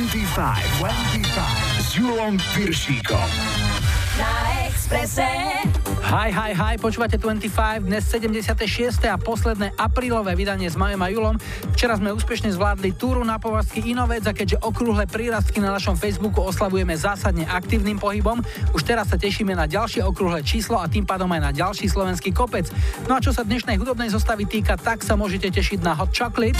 25, 25 s Julom Piršíkom. Na Exprese. Hi, hi, hi, počúvate 25, dnes 76. a posledné aprílové vydanie s Majom a Julom. Včera sme úspešne zvládli túru na povazky Inovec a keďže okrúhle prírastky na našom Facebooku oslavujeme zásadne aktívnym pohybom, už teraz sa tešíme na ďalšie okrúhle číslo a tým pádom aj na ďalší slovenský kopec. No a čo sa dnešnej hudobnej zostavy týka, tak sa môžete tešiť na Hot Chocolate.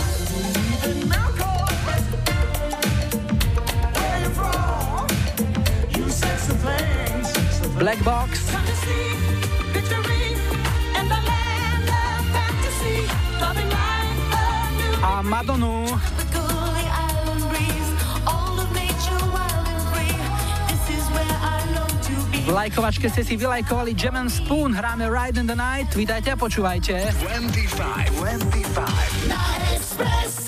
Black Box a Madonu. V lajkovačke ste si vylajkovali Jam and Spoon, hráme Ride in the Night. Vítajte a počúvajte. 25, 25.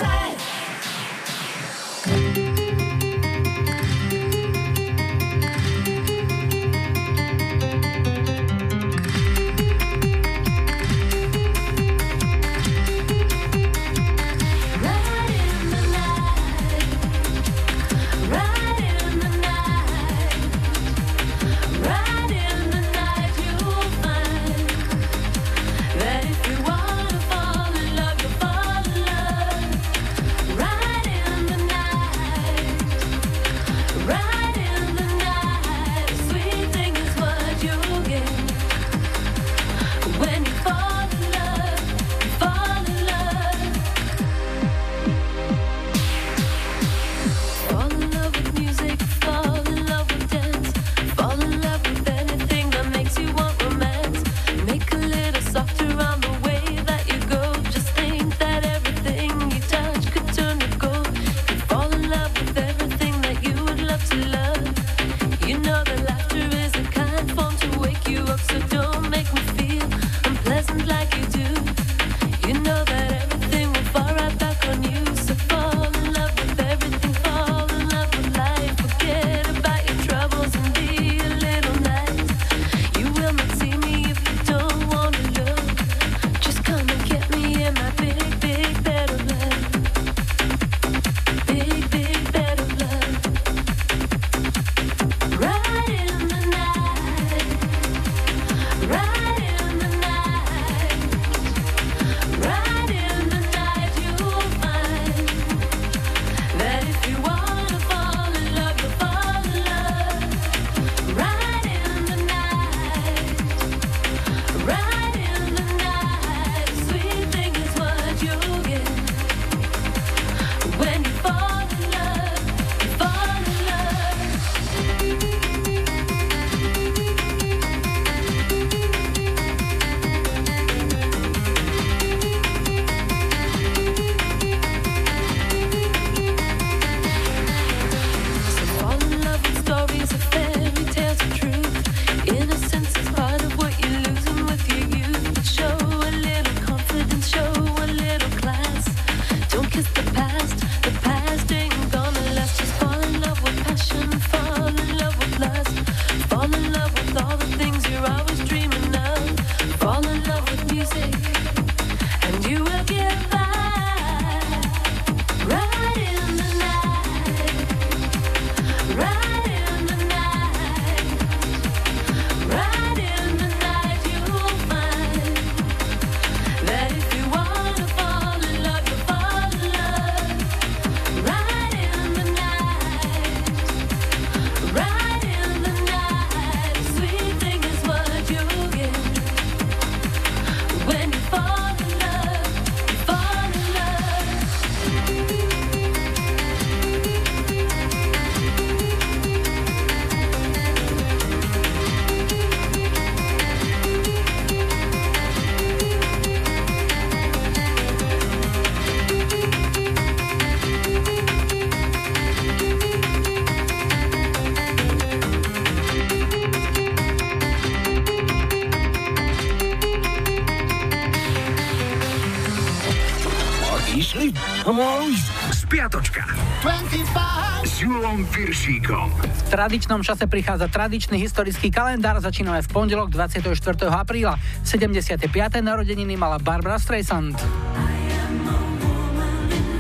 Na tradičnom čase prichádza tradičný historický kalendár. Začíname v pondelok 24. apríla. 75. narodeniny mala Barbara Streisand.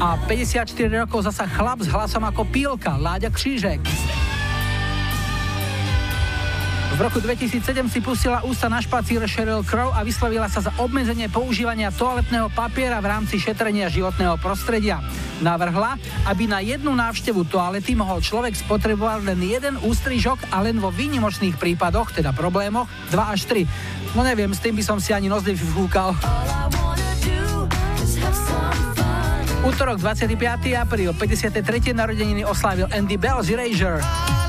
A 54 rokov zasa chlap s hlasom ako pílka, Láďa Křížek. V roku 2007 si pustila ústa na špacír Sheryl Crow a vyslovila sa za obmedzenie používania toaletného papiera v rámci šetrenia životného prostredia. Navrhla, aby na jednu návštevu toalety mohol človek spotrebovať len jeden ústrižok a len vo výnimočných prípadoch, teda problémoch, 2 až 3. No neviem, s tým by som si ani nos nevyfúkal. Útorok 25. apríl 53. narodeniny oslávil Andy Bell z Erasure.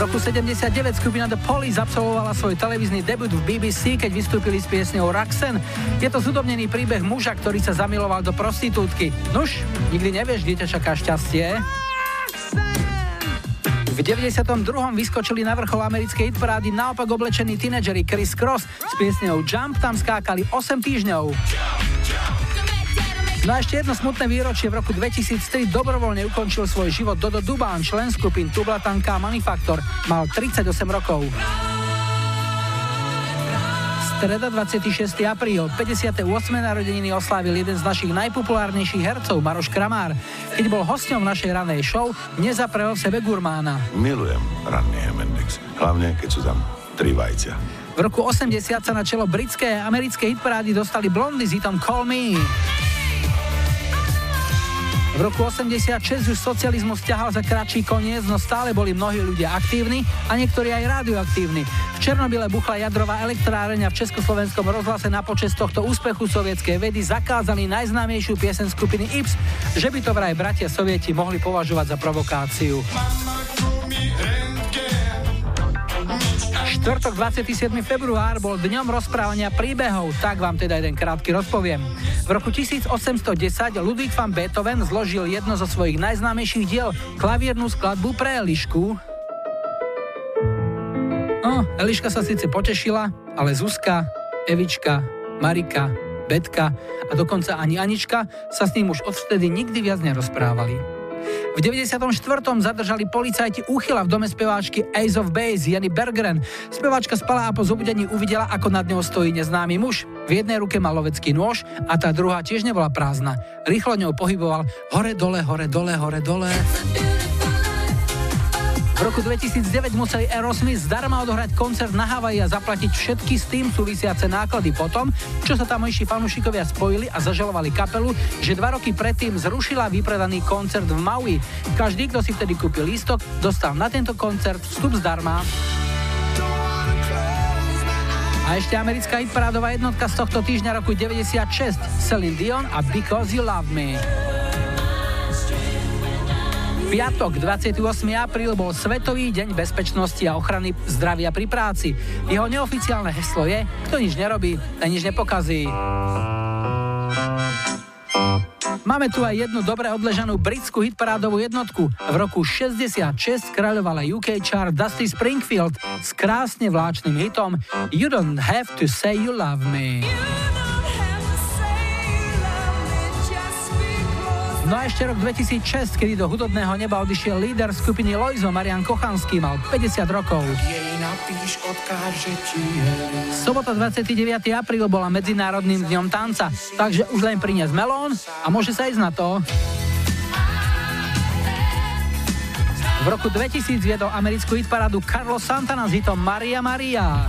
Roku 79 skupina The Police absolvovala svoj televízny debut v BBC, keď vystúpili s piesňou Raxen. Je to zudobnený príbeh muža, ktorý sa zamiloval do prostitútky. Nuž, nikdy nevieš, kde ťa čaká šťastie. V 92. vyskočili na vrchol americkej hitparády naopak oblečení tínedžeri Chris Cross s piesňou Jump tam skákali 8 týždňov. No a ešte jedno smutné výročie. V roku 2003 dobrovoľne ukončil svoj život Dodo Dubán, člen skupín Tublatanka Manifaktor. Mal 38 rokov. Streda 26. apríl, 58. narodeniny oslávil jeden z našich najpopulárnejších hercov, Maroš Kramár. Keď bol hosťom našej ranej show, nezaprel v sebe gurmána. Milujem ranný Hemendex, hlavne keď sú tam tri vajcia. V roku 80 sa na čelo britské a americké hitparády dostali blondy s hitom Call Me. V roku 86 už socializmus ťahal za kratší koniec, no stále boli mnohí ľudia aktívni a niektorí aj radioaktívni. V Černobyle buchla jadrová elektráreň a v Československom rozhlase na počas tohto úspechu sovietskej vedy zakázali najznámejšiu piesen skupiny Ips, že by to vraj bratia sovieti mohli považovať za provokáciu. Štvrtok 27. február bol dňom rozprávania príbehov, tak vám teda jeden krátky rozpoviem. V roku 1810 Ludwig van Beethoven zložil jedno zo svojich najznámejších diel, klavírnu skladbu pre Elišku. No, Eliška sa síce potešila, ale Zuzka, Evička, Marika, Betka a dokonca ani Anička sa s ním už odvtedy nikdy viac nerozprávali. V 94. zadržali policajti úchyla v dome speváčky Ace of Base Jany Bergren. Speváčka spala a po zobudení uvidela, ako nad ňou stojí neznámy muž. V jednej ruke mal lovecký nôž a tá druhá tiež nebola prázdna. Rýchlo ňou pohyboval hore, dole, hore, dole, hore, dole. V roku 2009 museli Aerosmith zdarma odohrať koncert na Havaji a zaplatiť všetky s tým súvisiace náklady potom, čo sa tamojší fanúšikovia spojili a zažalovali kapelu, že dva roky predtým zrušila vypredaný koncert v Maui. Každý, kto si vtedy kúpil lístok, dostal na tento koncert vstup zdarma. A ešte americká hitparádová jednotka z tohto týždňa roku 96 Celine Dion a Because You Love Me piatok, 28. apríl bol Svetový deň bezpečnosti a ochrany zdravia pri práci. Jeho neoficiálne heslo je, kto nič nerobí, ten nič nepokazí. Máme tu aj jednu dobre odležanú britskú hitparádovú jednotku. V roku 66 kráľovala UK chart Dusty Springfield s krásne vláčným hitom You don't have to say you love me. No a ešte rok 2006, kedy do hudobného neba odišiel líder skupiny Loizo Marian Kochanský, mal 50 rokov. Sobota 29. apríl bola Medzinárodným dňom tanca, takže už len priniesť melón a môže sa ísť na to. V roku 2000 viedol americkú hitparádu Carlos Santana s hitom Maria Maria.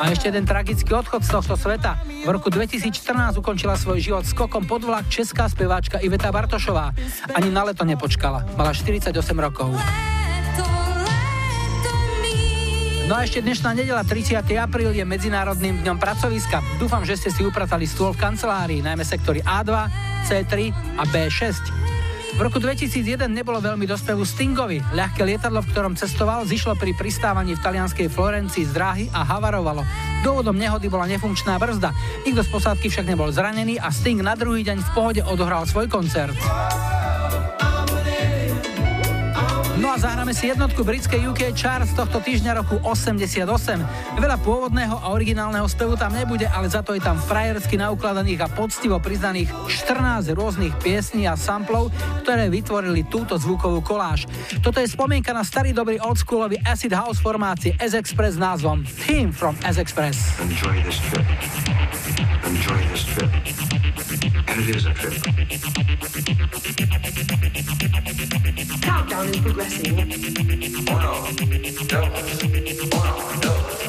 A ešte jeden tragický odchod z tohto sveta. V roku 2014 ukončila svoj život skokom pod vlak česká speváčka Iveta Bartošová. Ani na leto nepočkala. Mala 48 rokov. No a ešte dnešná nedela 30. apríl je Medzinárodným dňom pracoviska. Dúfam, že ste si upratali stôl v kancelárii, najmä sektory A2, C3 a B6. V roku 2001 nebolo veľmi do spevu Stingovi. Ľahké lietadlo, v ktorom cestoval, zišlo pri pristávaní v talianskej Florencii z dráhy a havarovalo. Dôvodom nehody bola nefunkčná brzda. Nikto z posádky však nebol zranený a Sting na druhý deň v pohode odohral svoj koncert. No a zahráme si jednotku britskej UK Charts tohto týždňa roku 88. Veľa pôvodného a originálneho spevu tam nebude, ale za to je tam frajersky naukladaných a poctivo priznaných 14 rôznych piesní a samplov, ktoré vytvorili túto zvukovú koláž. Toto je spomienka na starý dobrý oldschoolový acid house formácie S-Express s názvom Team from S-Express. Enjoy this trip. Enjoy this trip. And it is a trip. Is progressing. Uno, dos, uno, dos,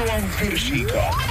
Pavlom Piršíkom.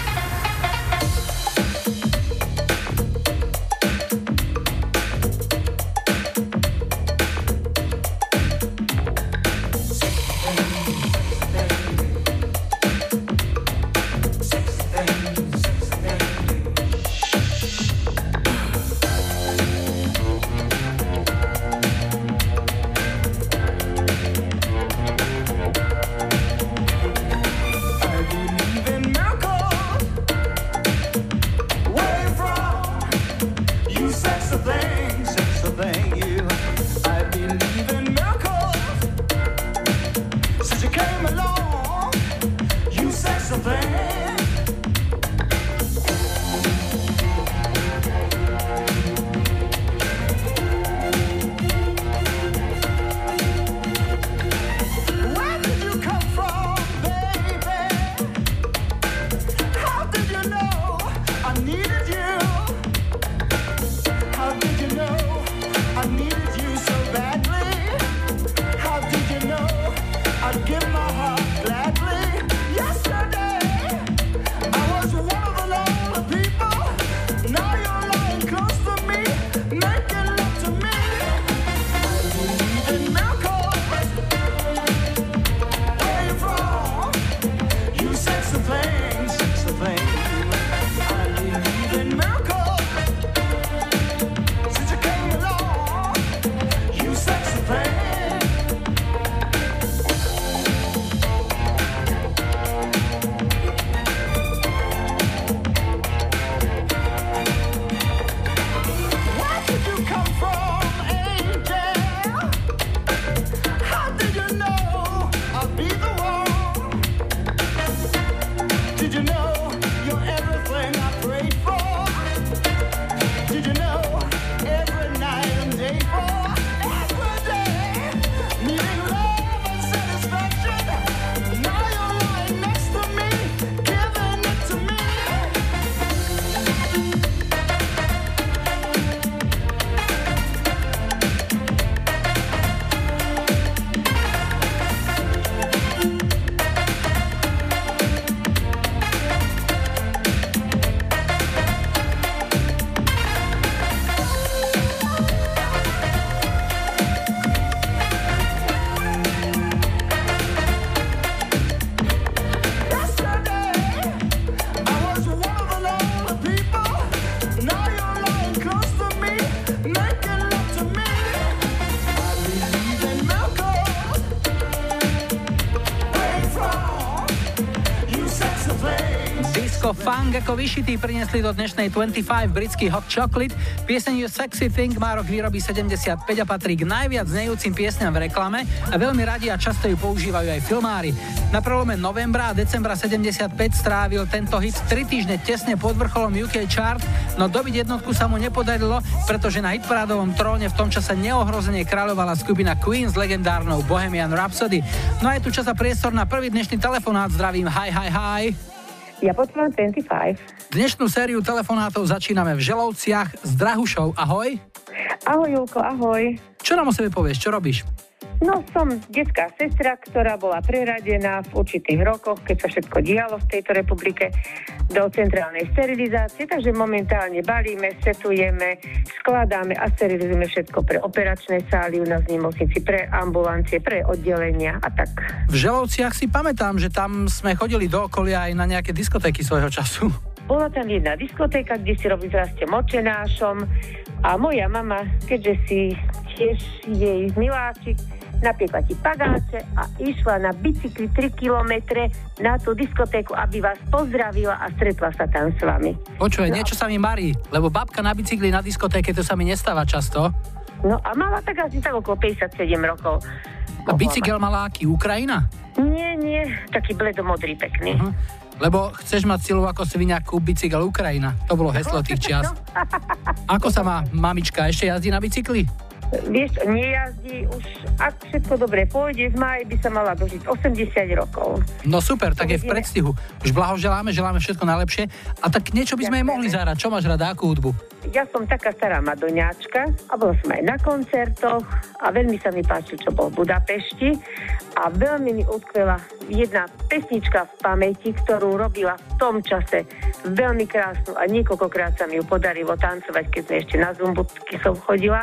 Ako vyšitý priniesli do dnešnej 25 britský Hot Chocolate. Pieseň You Sexy Thing má rok výroby 75 a patrí k najviac znejúcim piesňam v reklame a veľmi radi a často ju používajú aj filmári. Na prelome novembra a decembra 75 strávil tento hit 3 týždne tesne pod vrcholom UK chart, no dobiť jednotku sa mu nepodarilo, pretože na hitparádovom tróne v tom čase neohrozene kráľovala skupina Queen s legendárnou Bohemian Rhapsody. No a je tu čas a priestor na prvý dnešný telefonát. Zdravím, hi, hi, hi. Ja počúvam 25. Dnešnú sériu telefonátov začíname v Želovciach s Drahušou. Ahoj. Ahoj, Julko, ahoj. Čo nám o sebe povieš? Čo robíš? No, som detská sestra, ktorá bola preradená v určitých rokoch, keď sa všetko dialo v tejto republike, do centrálnej sterilizácie, takže momentálne balíme, setujeme, skladáme a sterilizujeme všetko pre operačné sály u nás v nemocnici, pre ambulancie, pre oddelenia a tak. V Želovciach si pamätám, že tam sme chodili do okolia aj na nejaké diskotéky svojho času. Bola tam jedna diskotéka, kde si robí zraste močenášom a moja mama, keďže si tiež jej miláčik, napiekla ti pagáče a išla na bicykli 3 kilometre na tú diskotéku, aby vás pozdravila a stretla sa tam s vami. Počuje, no. niečo sa mi marí, lebo babka na bicykli na diskotéke, to sa mi nestáva často. No a mala tak asi tak okolo 57 rokov. A bicykel mala aký? Ukrajina? Nie, nie, taký bledomodrý pekný. Uh-huh. Lebo chceš mať silu ako svinia, kúp bicykel Ukrajina. To bolo heslo tých čias. Ako sa má mamička? Ešte jazdí na bicykli? Vieš, nejazdí už, ak všetko dobre pôjde, v máji by sa mala dožiť 80 rokov. No super, tak je v predstihu. Už blahoželáme, želáme všetko najlepšie. A tak niečo by sme jej mohli zahrať. Čo máš rada, akú hudbu? Ja som taká stará madoňáčka a bola som aj na koncertoch a veľmi sa mi páči, čo bol v Budapešti a veľmi mi utkvela jedna pesnička v pamäti, ktorú robila v tom čase veľmi krásnu a niekoľkokrát sa mi ju podarilo tancovať, keď sme ešte na Zumbutky som chodila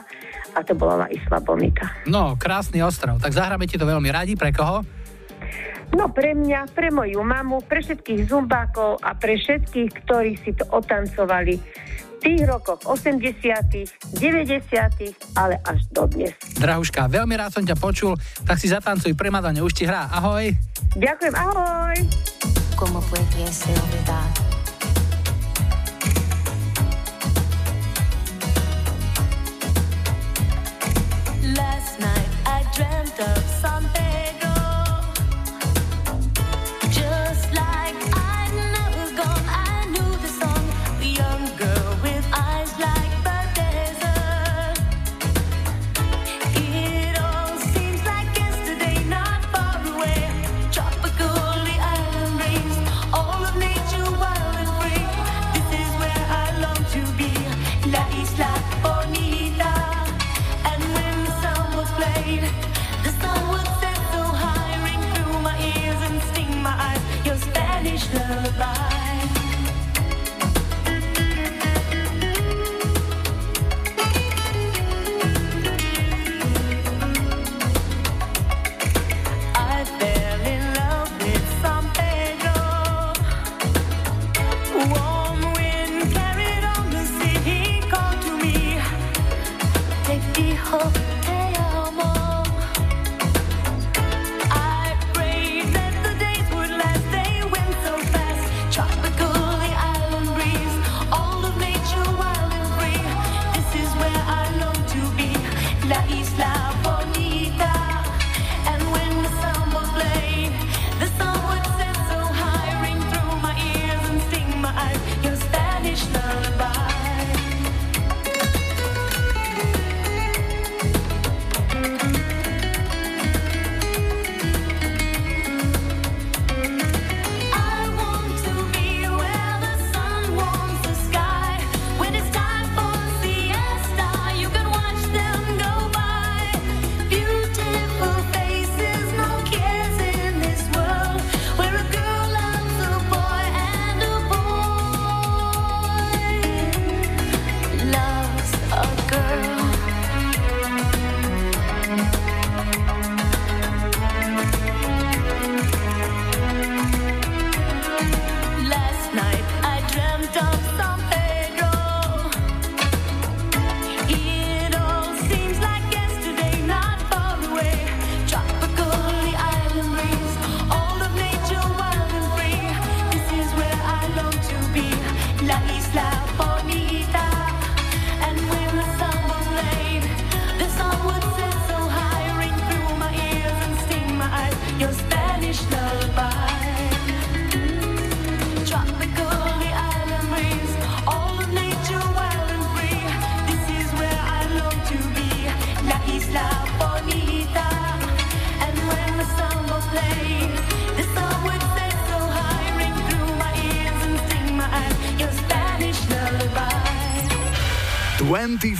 a to bola La Isla Bonita. No, krásny ostrov. Tak zahráme ti to veľmi radi. Pre koho? No pre mňa, pre moju mamu, pre všetkých zumbákov a pre všetkých, ktorí si to otancovali v tých rokoch 80 90 ale až do dnes. Drahuška, veľmi rád som ťa počul, tak si zatancuj pre Madane, už ti hrá. Ahoj. Ďakujem, ahoj. Como pudiese olvidar dreamt of goodbye.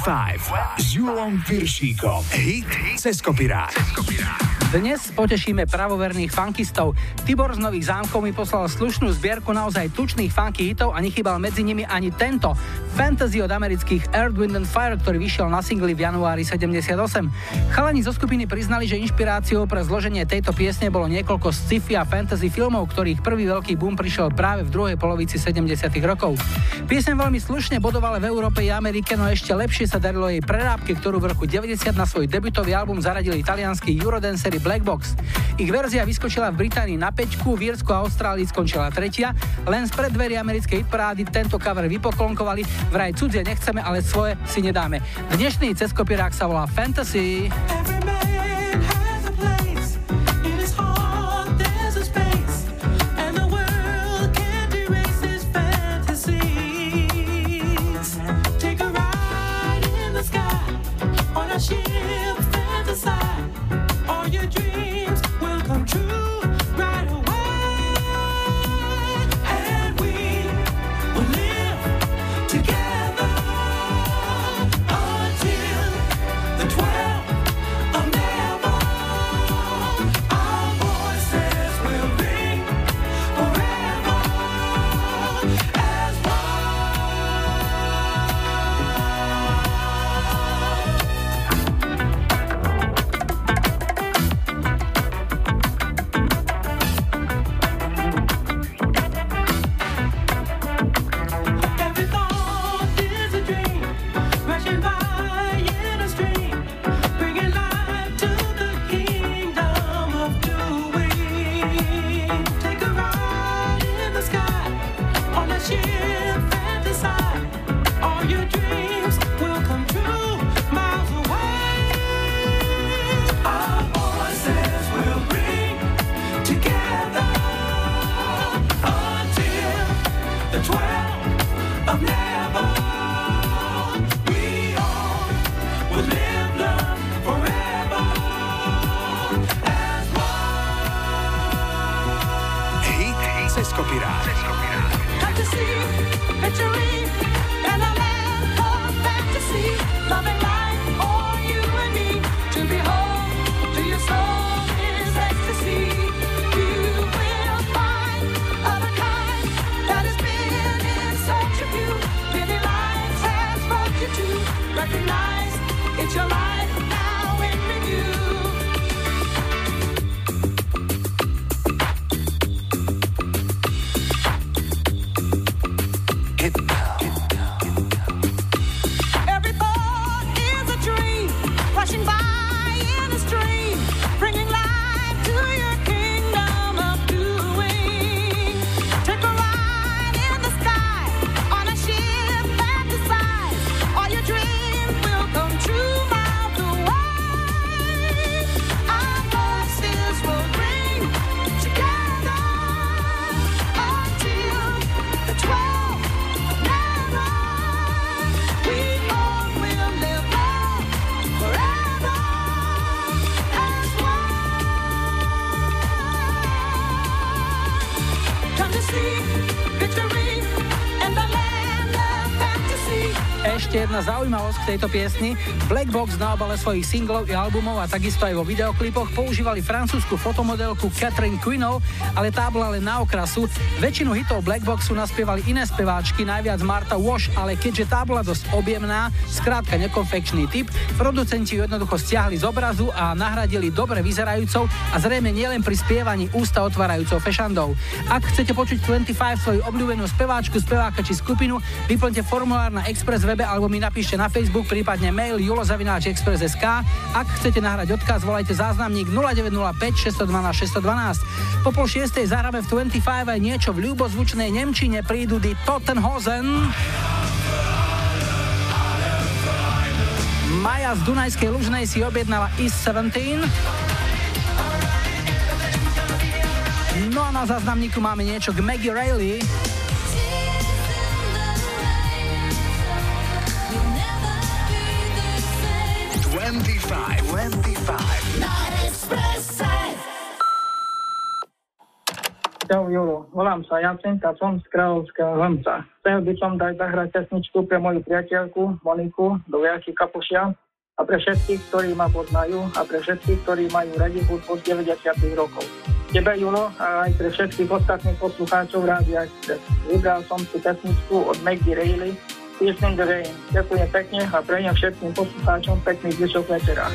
25 s Julom Piršíkom. Hit cez kopirát. Dnes potešíme pravoverných funkistov. Tibor z Nových zámkov mi poslal slušnú zbierku naozaj tučných funky hitov a nechybal medzi nimi ani tento. Fantasy od amerických Earth, Wind and Fire, ktorý vyšiel na singli v januári 78. Chalani zo skupiny priznali, že inšpiráciou pre zloženie tejto piesne bolo niekoľko sci-fi a fantasy filmov, ktorých prvý veľký boom prišiel práve v druhej polovici 70. rokov. Piesne veľmi slušne bodovala v Európe i Amerike, no ešte lepšie sa darilo jej prerábke, ktorú v roku 90 na svoj debutový album zaradili italianskí Eurodancery Black Box. Ich verzia vyskočila v Británii na pečku, v Írsku a Austrálii skončila tretia, len z predverí americkej parády tento cover vypoklonkovali Vraj cudzie nechceme, ale svoje si nedáme. Dnešný ceskopirák sa volá Fantasy. Tejto piesni. Black Box na obale svojich singlov i albumov a takisto aj vo videoklipoch používali francúzsku fotomodelku Catherine Quinov, ale tá bola len na okrasu. Väčšinu hitov Black Boxu naspievali iné speváčky, najviac Marta Wash, ale keďže tá bola dosť objemná, skrátka nekonfekčný typ, producenti ju jednoducho stiahli z obrazu a nahradili dobre vyzerajúcou a zrejme nielen pri spievaní ústa otvárajúcou fešandou. Ak chcete počuť 25 svoju obľúbenú speváčku, speváka či skupinu, vyplňte formulár na Express webe alebo mi napíšte na Facebook, prípadne mail julozavináčexpress.sk. Ak chcete nahrať odkaz, volajte záznamník 0905 612 612. Po pol šiestej zahráme v 25 aj niečo v ľubozvučnej Nemčine prídu Die Tottenhosen. Maja z Dunajskej Lužnej si objednala Is 17. No a na záznamníku máme niečo k Maggie Rayleigh. Volám sa Jacinta, som z Kráľovského Hrnca. Chcel by som dať zahrať pesničku pre moju priateľku Moniku do Viaky Kapušia a pre všetkých, ktorí ma poznajú a pre všetkých, ktorí majú radi hudbu z 90. rokov. Tebe, Julo, a aj pre všetkých ostatných poslucháčov Rádia Express. Vybral som si pesničku od Maggie Rayleigh in the Rain. Ďakujem pekne a prejem všetkým poslucháčom pekný zvyšok večera.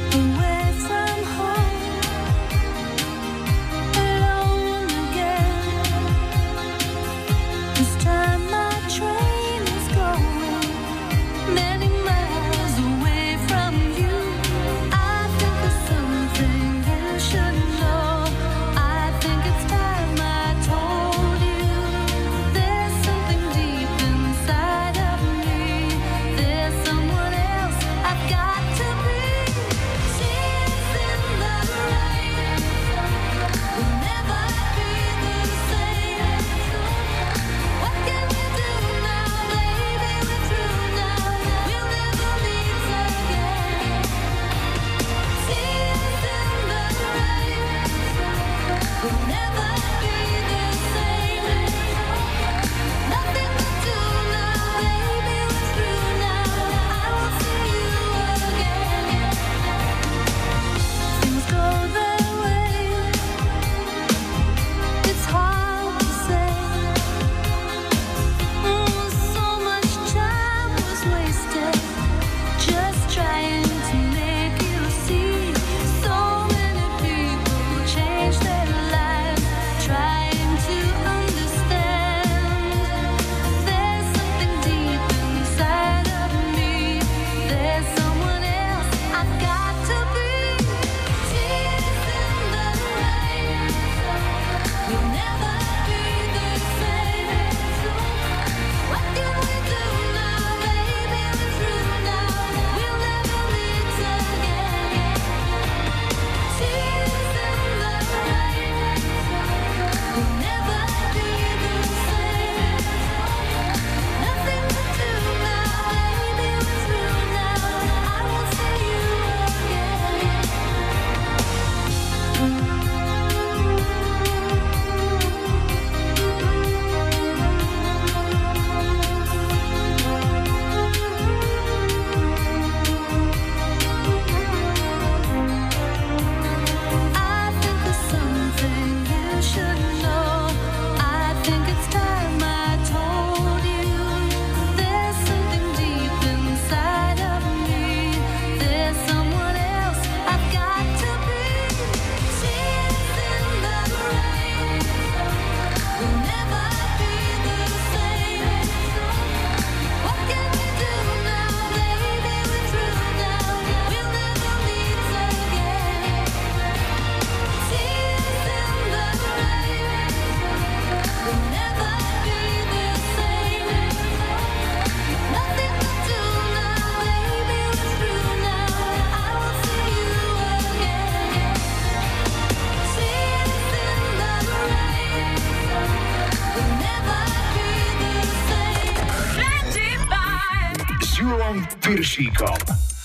Are true.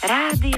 Let the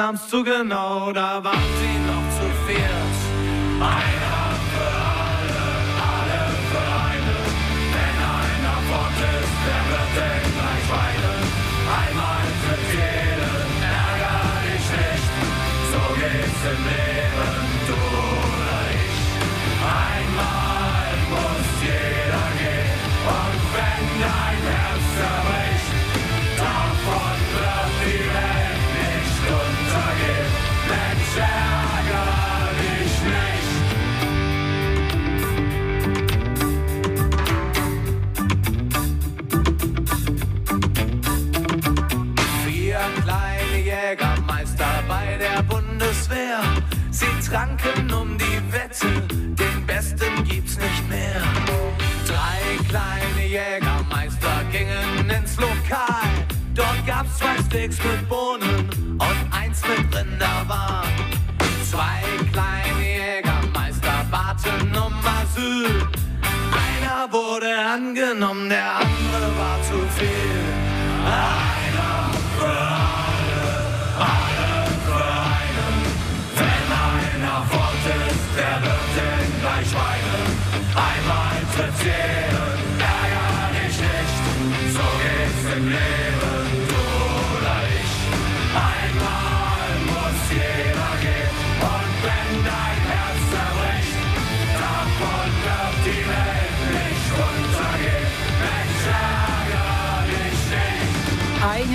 Nahm's zu genau, da waren sie noch zu viert. Einer für alle, alle für einen. Wenn einer fort ist, der wird den gleich weinen. Einmal für jeden, ärger dich nicht. So geht's im Leben, tranken um die Wette, den Besten gibt's nicht mehr. Drei kleine Jägermeister gingen ins Lokal. Dort gab's zwei Steaks mit Bohnen und eins mit Rinderwahn. Zwei kleine Jägermeister baten um Asyl. Einer wurde angenommen, der andere war zu viel. Einer für alle, alle der wird den gleich weinen. Einmal tritt jeden, ärger dich nicht. So geht's im Leben,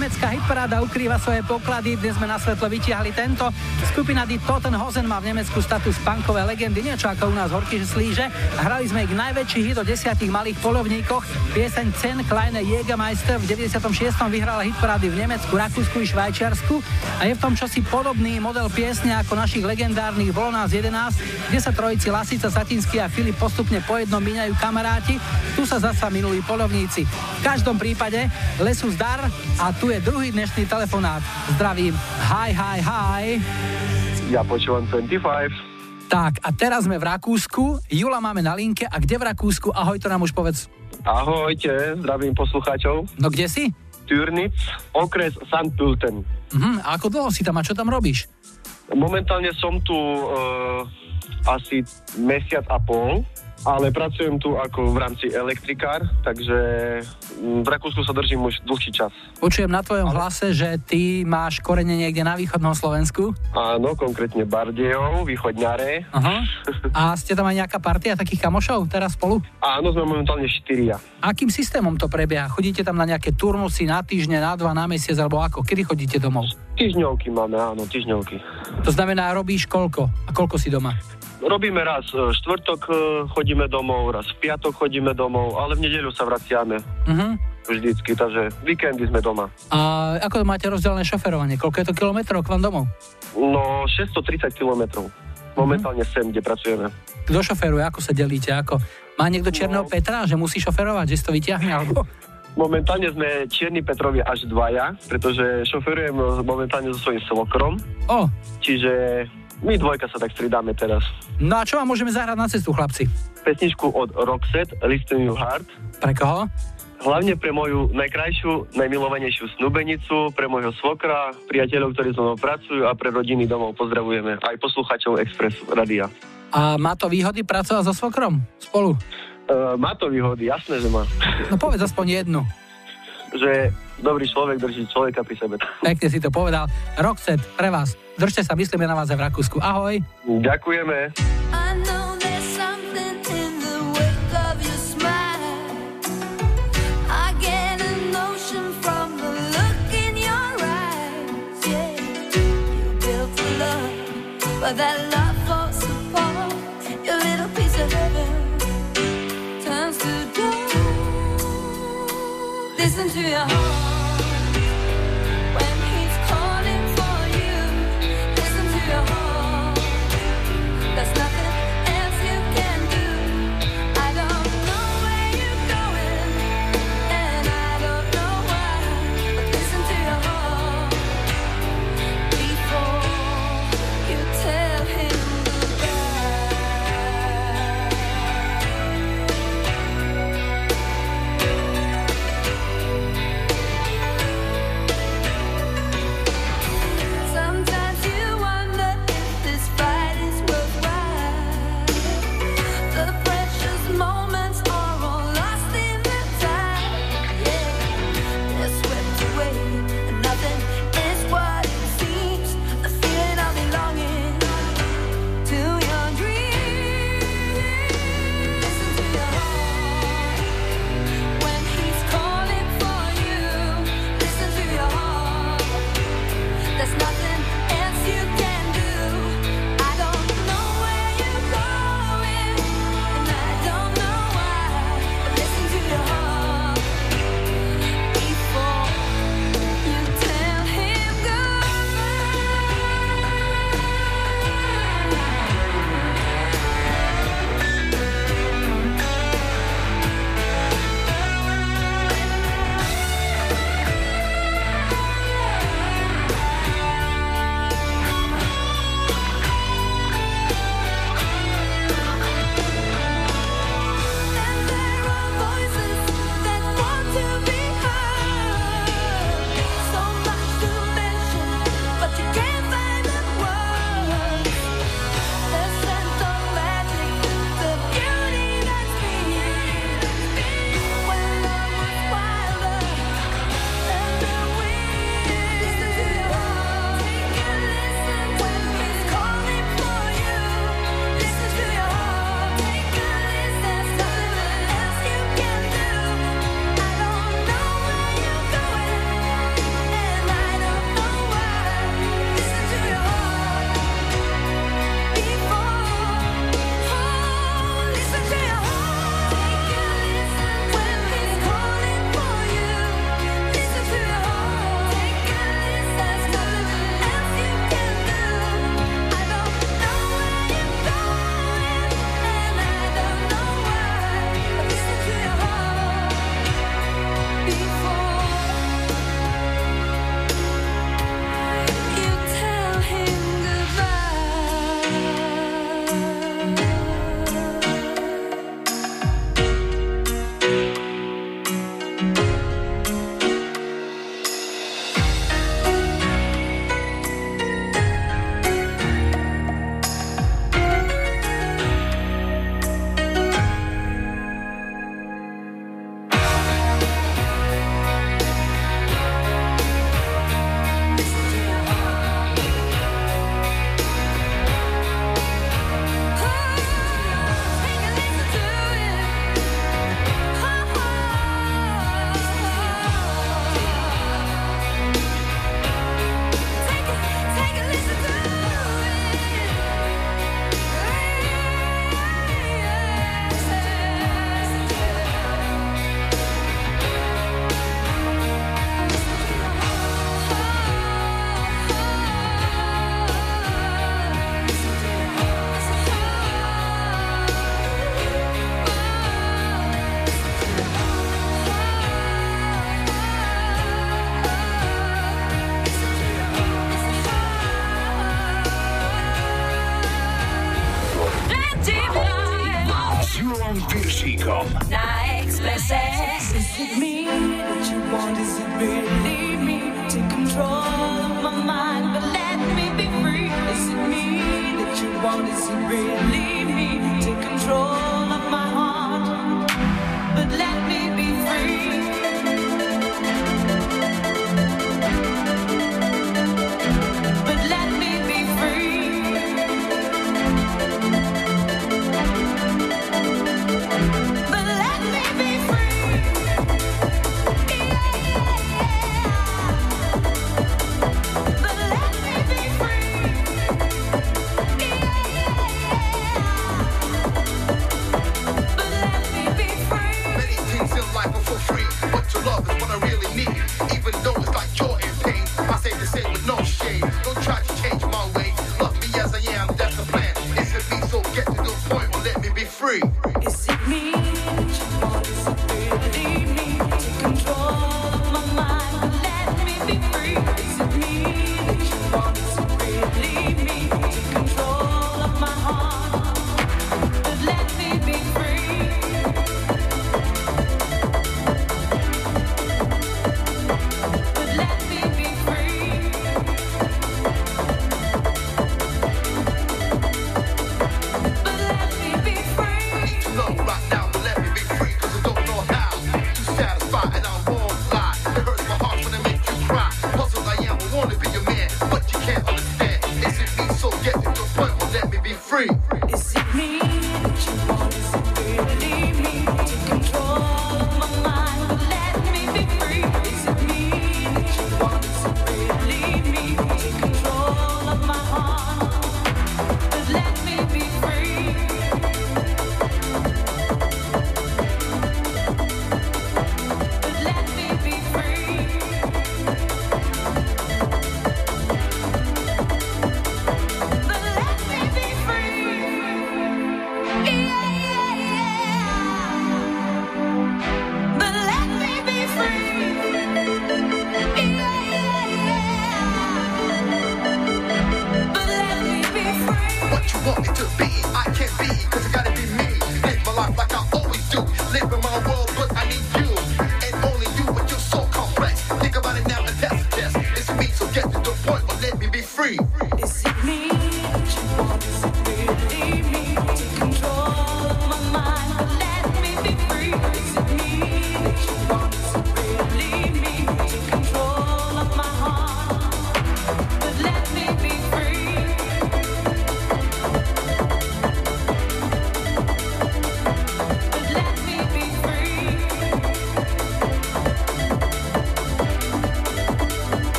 nemecká hitparáda ukrýva svoje poklady, dnes sme na svetlo vytiahli tento. Skupina Die Totenhosen má v Nemecku status punkovej legendy, niečo ako u nás horky slíže. Hrali sme ich najväčší hit o desiatich malých polovníkoch. Pieseň Cen Kleine Jägermeister v 96. vyhrala hitparády v Nemecku, Rakúsku i Švajčiarsku a je v tom čosi podobný model piesne ako našich legendárnych Bolo nás 11, kde sa trojici Lasica, Satinsky a Filip postupne po jednom míňajú kamaráti, tu sa zasa minulí polovníci. V každom prípade lesu zdar a tu je druhý dnešný telefonát. Zdravím. Hi, hi, hi. Ja počúvam 25. Tak, a teraz sme v Rakúsku. Jula máme na linke. A kde v Rakúsku? Ahoj, to nám už povedz. Ahojte, zdravím poslucháčov. No kde si? Türnic, okres St. Pölten. Mhm, a ako dlho si tam a čo tam robíš? Momentálne som tu uh, asi mesiac a pol, ale pracujem tu ako v rámci elektrikár, takže mm, v Rakúsku sa držím už dlhší čas. Počujem na tvojom hlase, že ty máš korene niekde na východnom Slovensku. Áno, konkrétne Bardejov, východňare. Aha. A ste tam aj nejaká partia takých kamošov teraz spolu? Áno, sme momentálne štyria. Akým systémom to prebieha? Chodíte tam na nejaké turnusy na týždne, na dva, na mesiac alebo ako? Kedy chodíte domov? Týždňovky máme, áno, týždňovky. To znamená, robíš koľko? A koľko si doma? Robíme raz e, štvrtok, e, chodíme domov, raz v piatok chodíme domov, ale v nedeľu sa vraciame. Uh-huh. Vždycky, takže víkendy sme doma. A ako máte rozdelené šoferovanie? Koľko je to kilometrov k vám domov? No, 630 kilometrov. Momentálne sem, kde pracujeme. Kto šoferuje? Ako sa delíte? Ako? Má niekto Černého No. Petra, že musí šoferovať, že si to vyťahne? Alebo... Momentálne sme Čierni Petrovi až dvaja, pretože šoferujem momentálne so svojím svokrom. O, Čiže my dvojka sa tak stridáme teraz. no a čo vám môžeme zahrať na cestu, chlapci? Pesničku od Roxette, Listen You Heart. Pre koho? Hlavne pre moju najkrajšiu, najmilovanejšiu snubenicu, pre môjho svokra, priateľov, ktorí so mnou pracujú a pre rodiny domov pozdravujeme. Aj posluchačov Express Radia. A má to výhody pracovať so svokrom? Spolu? Uh, má to výhody, jasné, že má. No povedz aspoň jednu. Že dobrý človek drží človeka pri sebe. Pekne si to povedal. Roxet, pre vás. Držte sa, myslíme na vás aj v Rakúsku. Ahoj. Ďakujeme. I know Listen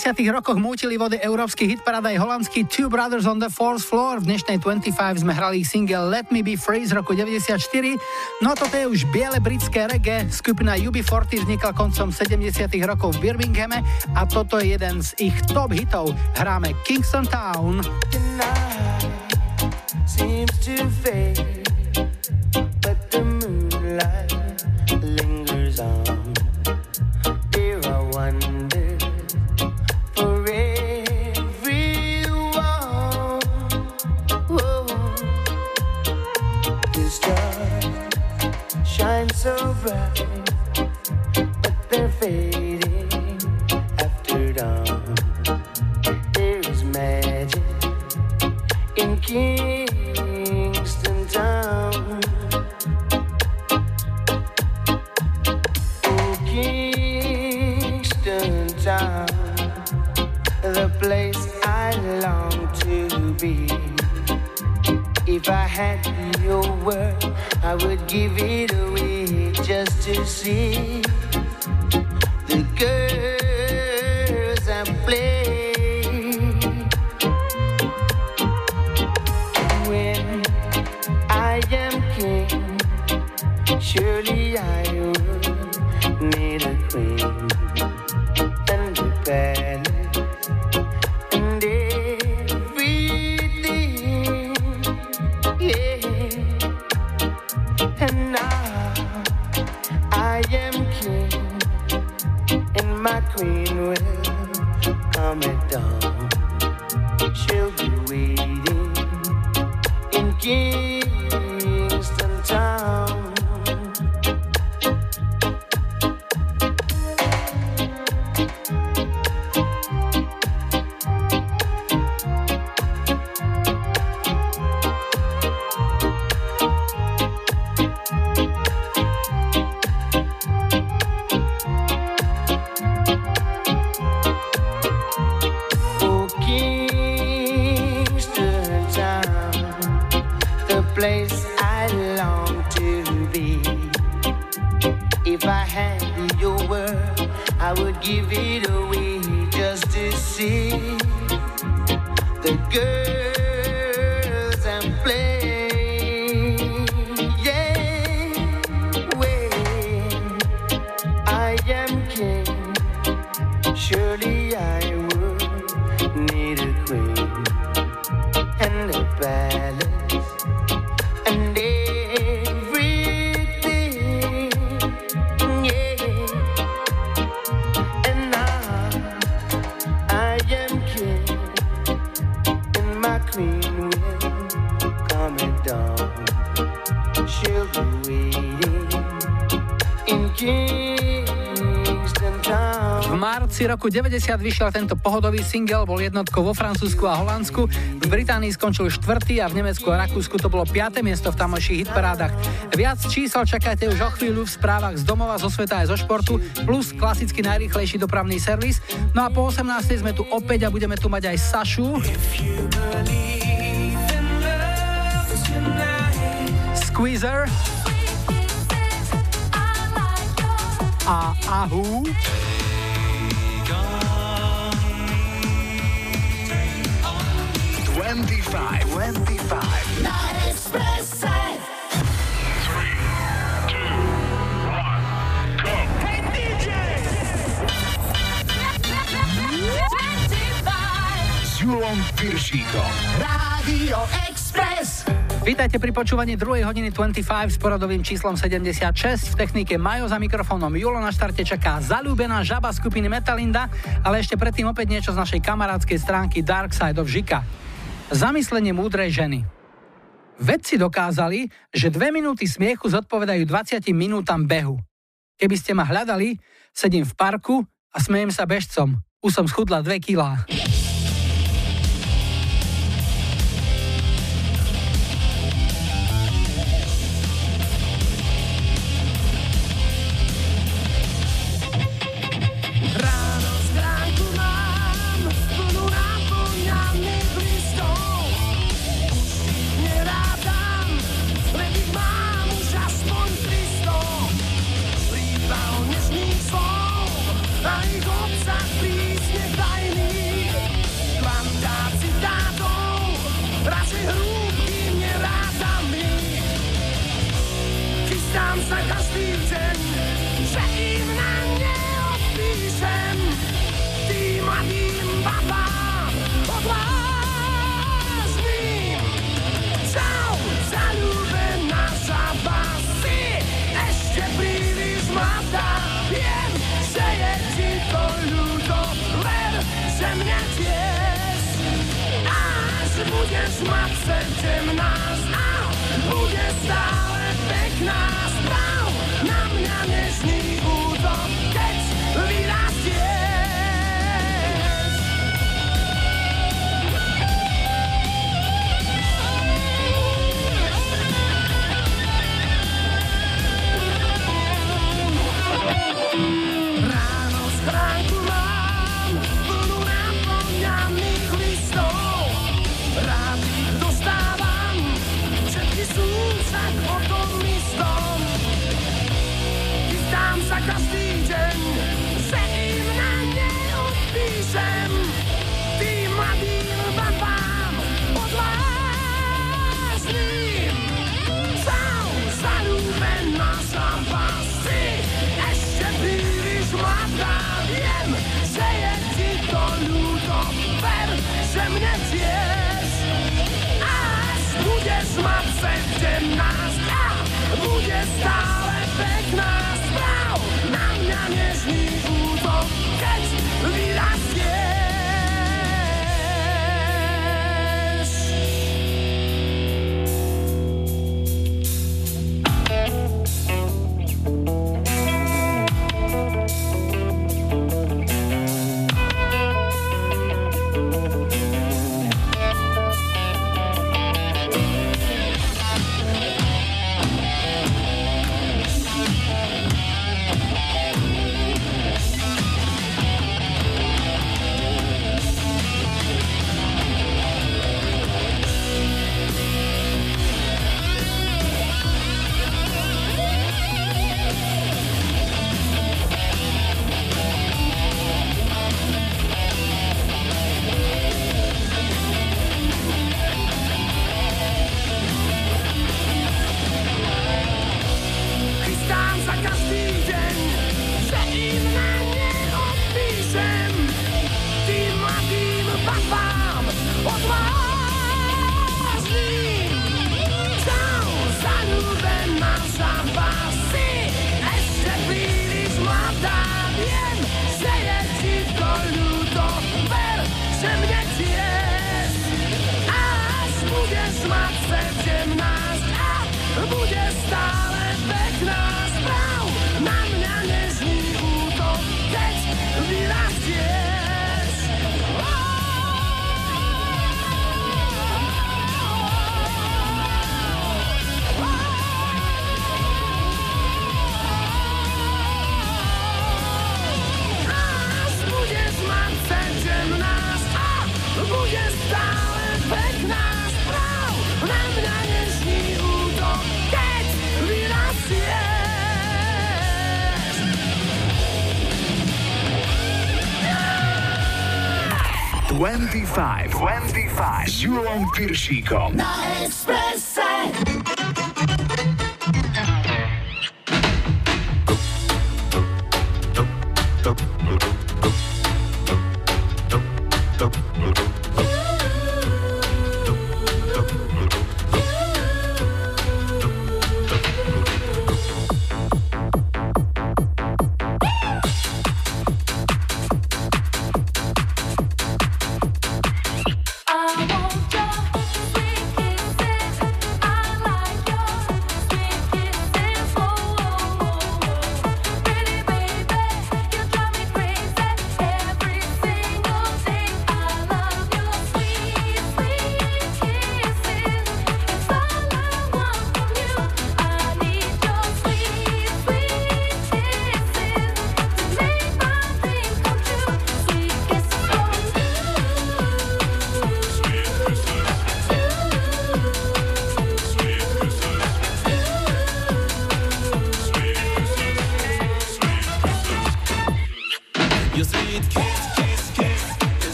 90. rokoch mútili vody európsky hitparada aj holandský Two Brothers on the Fourth Floor. V dnešnej 25 sme hrali single Let Me Be Free z roku 94. No toto je už biele britské reggae. Skupina UB40 vznikla koncom 70. rokov v Birminghame a toto je jeden z ich top hitov. Hráme Kingston Town. surely I will made a queen. Roku 90 vyšiel tento pohodový single, bol jednotkou vo Francúzsku a Holandsku, v Británii skončil štvrtý a v Nemecku a Rakúsku to bolo 5. miesto v tamojších hitparádach. Viac čísel čakajte už o chvíľu v správach z domova, zo sveta aj zo športu, plus klasicky najrýchlejší dopravný servis. No a po 18. sme tu opäť a budeme tu mať aj Sašu. Squeezer a Ahu. Piršíkom. Rádio Express. Vítajte pri počúvaní 2. hodiny 25 s poradovým číslom 76. V technike Majo za mikrofónom Julo na štarte čaká zalúbená žaba skupiny Metalinda, ale ešte predtým opäť niečo z našej kamarádskej stránky Dark Side of Žika. Zamyslenie múdrej ženy. Vedci dokázali, že dve minúty smiechu zodpovedajú 20 minútam behu. Keby ste ma hľadali, sedím v parku a smejem sa bežcom. Už som schudla 2 kilá. Piršíkom. Na Expresse.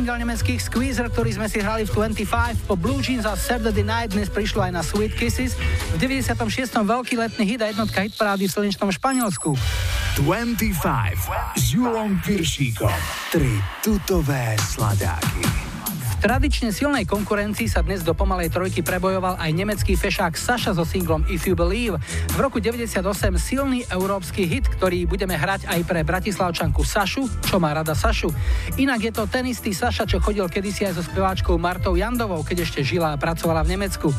Single nemeckých Squeezer, ktorý sme si hrali v 25. Po Blue Jeans a Saturday Night dnes prišlo aj na Sweet Kisses. V 96. veľký letný hit a jednotka hitparády v slnečnom Španielsku. 25 s Julom Piršíkom. Tri tutové sladáky. Tradične silnej konkurencii sa dnes do pomalej trojky prebojoval aj nemecký fešák Saša so singlom If You Believe. V roku 98 silný európsky hit, ktorý budeme hrať aj pre bratislavčanku Sašu, čo má rada Sašu. Inak je to ten istý Saša, čo chodil kedysi aj so speváčkou Martou Jandovou, keď ešte žila a pracovala v Nemecku.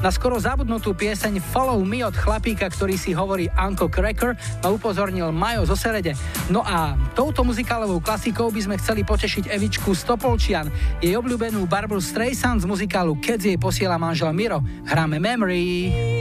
Na skoro zabudnutú pieseň Follow Me od chlapíka, ktorý si hovorí Uncle Cracker, ma upozornil Majo zo Serede. No a touto muzikálovou klasikou by sme chceli potešiť Evičku Stopolčian, jej obľúbenú Barbara Streisand z muzikálu Keď jej posiela manžel Miro. Hráme Memory.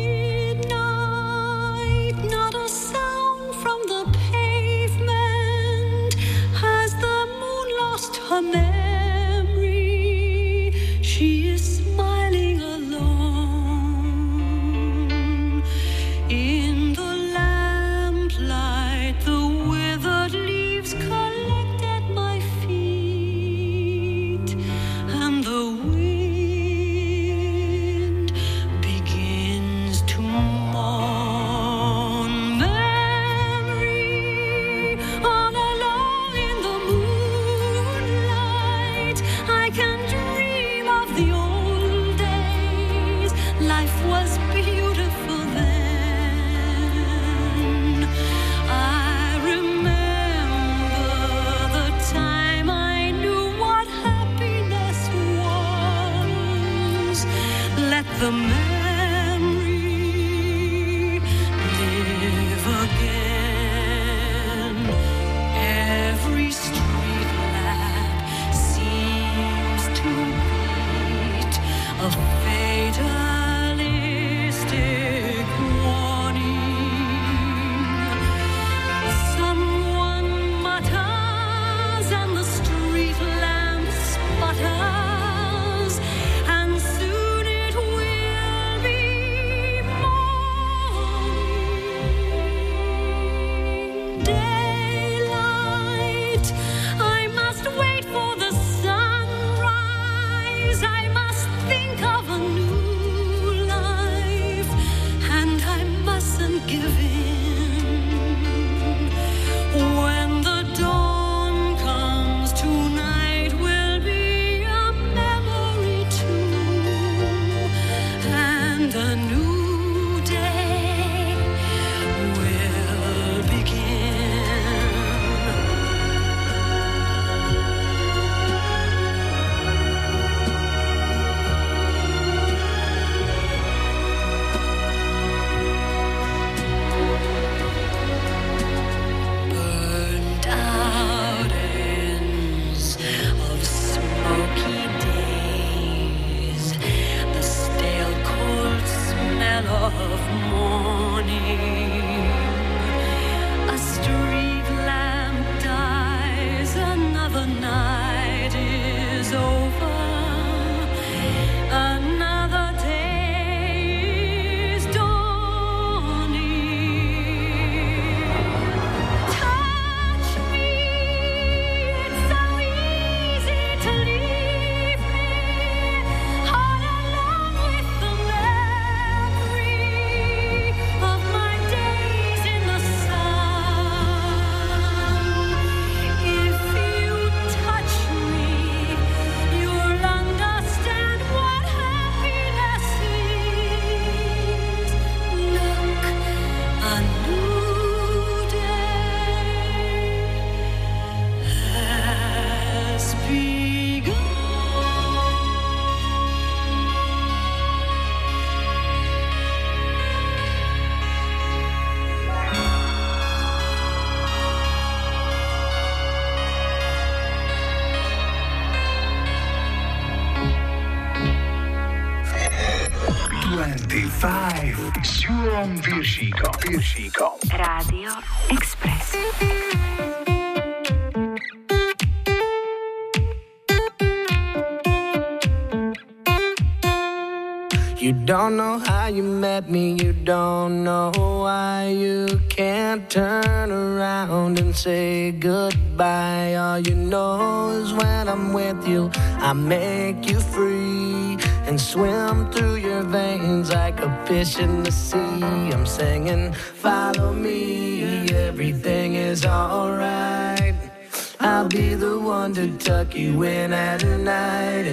Rádio Express. You don't know how you met me, you don't know why you can't turn around and say goodbye. All you know is when I'm with you, I make you free and swim through your veins like a fish in the sea. I'm singing, follow me, everything is alright. I'll be the one to tuck you in at night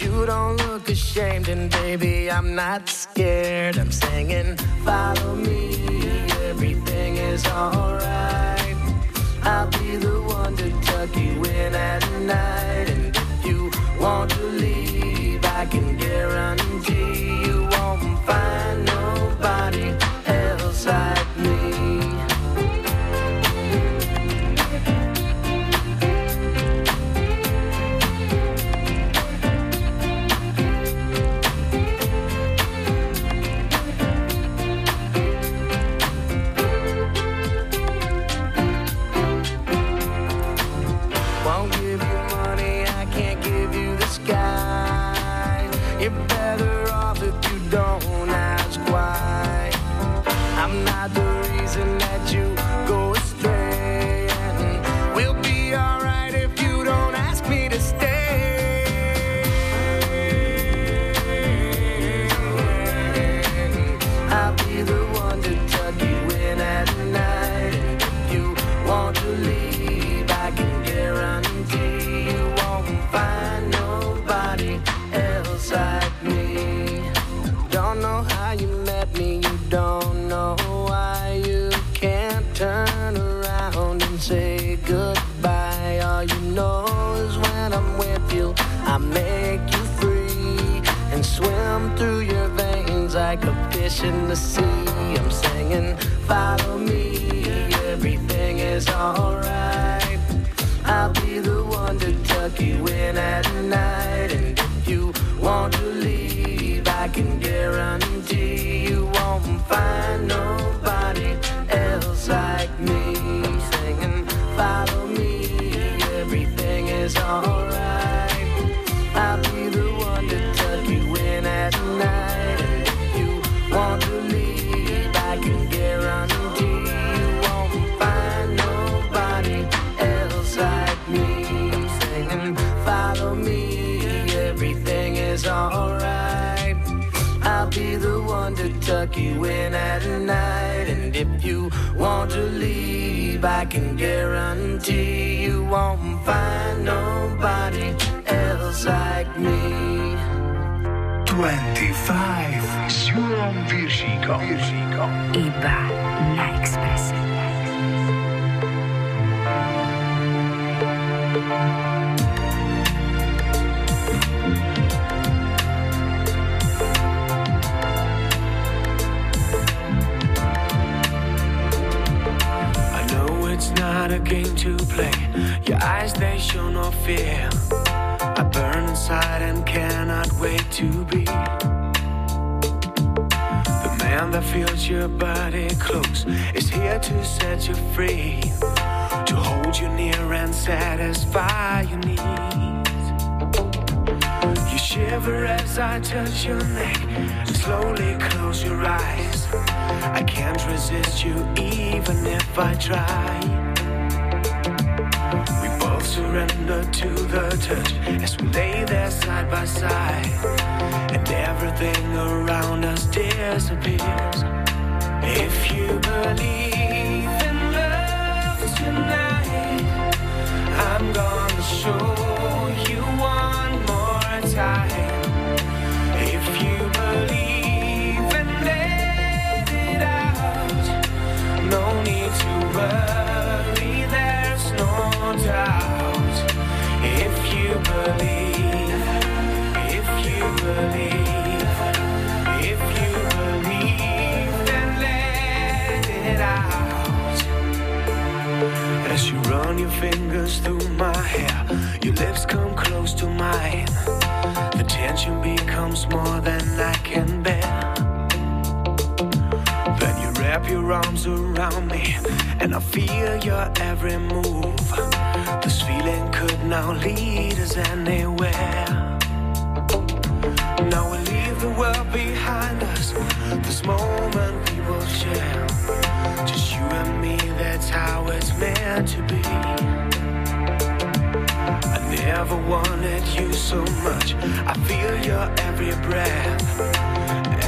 You don't look ashamed, and baby, I'm not scared. I'm singing, follow me, everything is alright. I'll be the can guarantee you won't find nobody else like me. 25 s Julom Viršíkom. Viršíkom. Iba to play. Your eyes, they show no fear. I burn inside and cannot wait to be the man that feels your body close. Is here to set you free, to hold you near and satisfy your needs. You shiver as I touch your neck. Slowly close your eyes. I can't resist you even if I try. Surrender to the touch as we lay there side by side. And everything around us disappears. If you believe in love tonight, I'm gonna show fingers through my hair, your lips come close to mine. The tension becomes more than I can bear. Then you wrap your arms around me, and I feel your every move. This feeling could now lead us anywhere. Now we leave the world behind us. This moment we will share. Just you and me, that's how it's meant to be. I never wanted you so much. I feel your every breath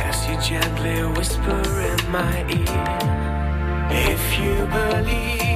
as you gently whisper in my ear. If you believe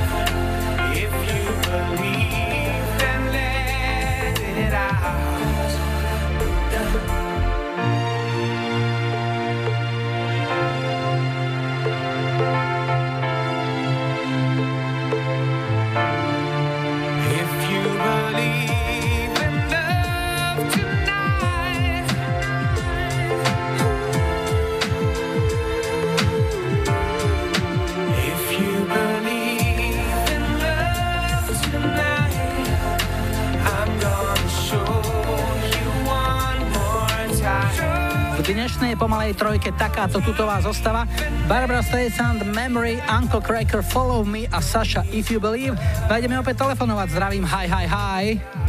dnešnej pomalej trojke takáto tutová zostava. Barbara Streisand, Memory, Uncle Cracker, Follow Me a Sasha If You Believe. Nájdeme opäť telefonovať. Zdravím, hi, hi, hi.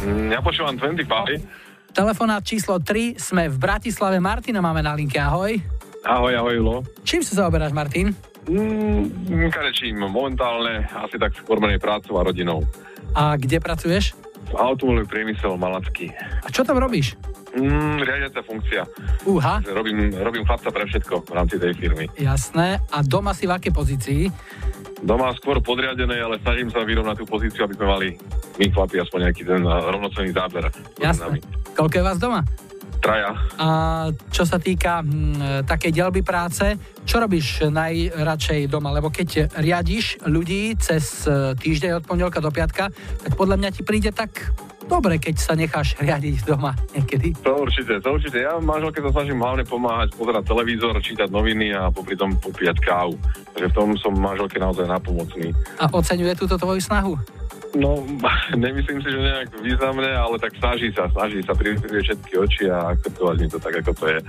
Mm, Ja počúvam 25. Telefonát číslo 3, sme v Bratislave. Martina máme na linke, ahoj. Ahoj, ahoj, Julo. Čím sa zaoberáš, Martin? Mm, kadečím, momentálne asi tak skôr menej prácou a rodinou. A kde pracuješ? Automobilový priemysel Malacký. A čo tam robíš? Mm, riadiaca funkcia. Uha, Že Robím, robím chlapca pre všetko v rámci tej firmy. jasné. A doma si v akej pozícii? Doma skôr podriadené, ale snažím sa vyrovnať tú pozíciu, aby sme mali my chlapi aspoň nejaký ten rovnocenný záber. Jasné. Koľko je vás doma? Traja. A čo sa týka hm, takej dielby práce, čo robíš najradšej doma? Lebo keď riadiš ľudí cez e, týždeň od pondelka do piatka, tak podľa mňa ti príde tak dobre, keď sa necháš riadiť doma niekedy. To určite, to určite. Ja manželke sa snažím hlavne pomáhať, pozerať televízor, čítať noviny a popri tom popíjať kávu. Takže v tom som manželke naozaj napomocný. A oceňuje túto tvoju snahu? No, nemyslím si, že nejak významné, ale tak snaží sa, snaží sa privrieť všetky oči a akceptovať mi to tak, ako to je.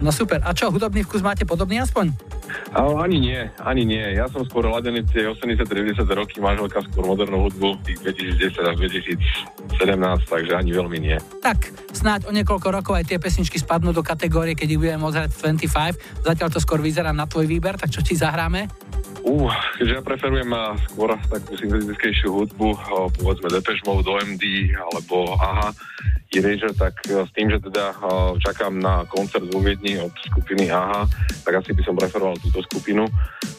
No super. A čo, hudobný vkus máte podobný aspoň? A ani nie, ani nie. Ja som skôr ladený tie 80-90 roky, manželka skôr modernú hudbu, tých 2010 až 2017, takže ani veľmi nie. Tak, snáď o niekoľko rokov aj tie pesničky spadnú do kategórie, keď ich budeme v 25. Zatiaľ to skôr vyzerá na tvoj výber, tak čo ti zahráme? Uh, keďže ja preferujem a skôr takú syntetickejšiu hudbu, o, povedzme Depeche Mode, OMD alebo AHA, Erasure, tak e, s tým, že teda o, čakám na koncert vo Viedni od skupiny AHA, tak asi by som preferoval túto skupinu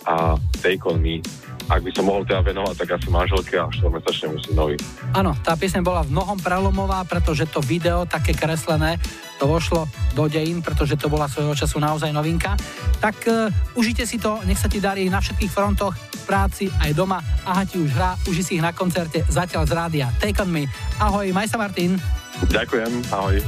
a Take On Me. Ak by som mohol teda venovať, tak asi manželke a štvormesačnému synovi. Áno, tá pieseň bola v mnohom prelomová, pretože to video také kreslené, to vošlo do dejín, pretože to bola svojho času naozaj novinka. Tak uh, užite si to, nech sa ti darí na všetkých frontoch, v práci aj doma. Aha ti už hrá, uži si ich na koncerte, zatiaľ z rádia. Take on me. Ahoj, maj sa Martin. Ďakujem, ahoj.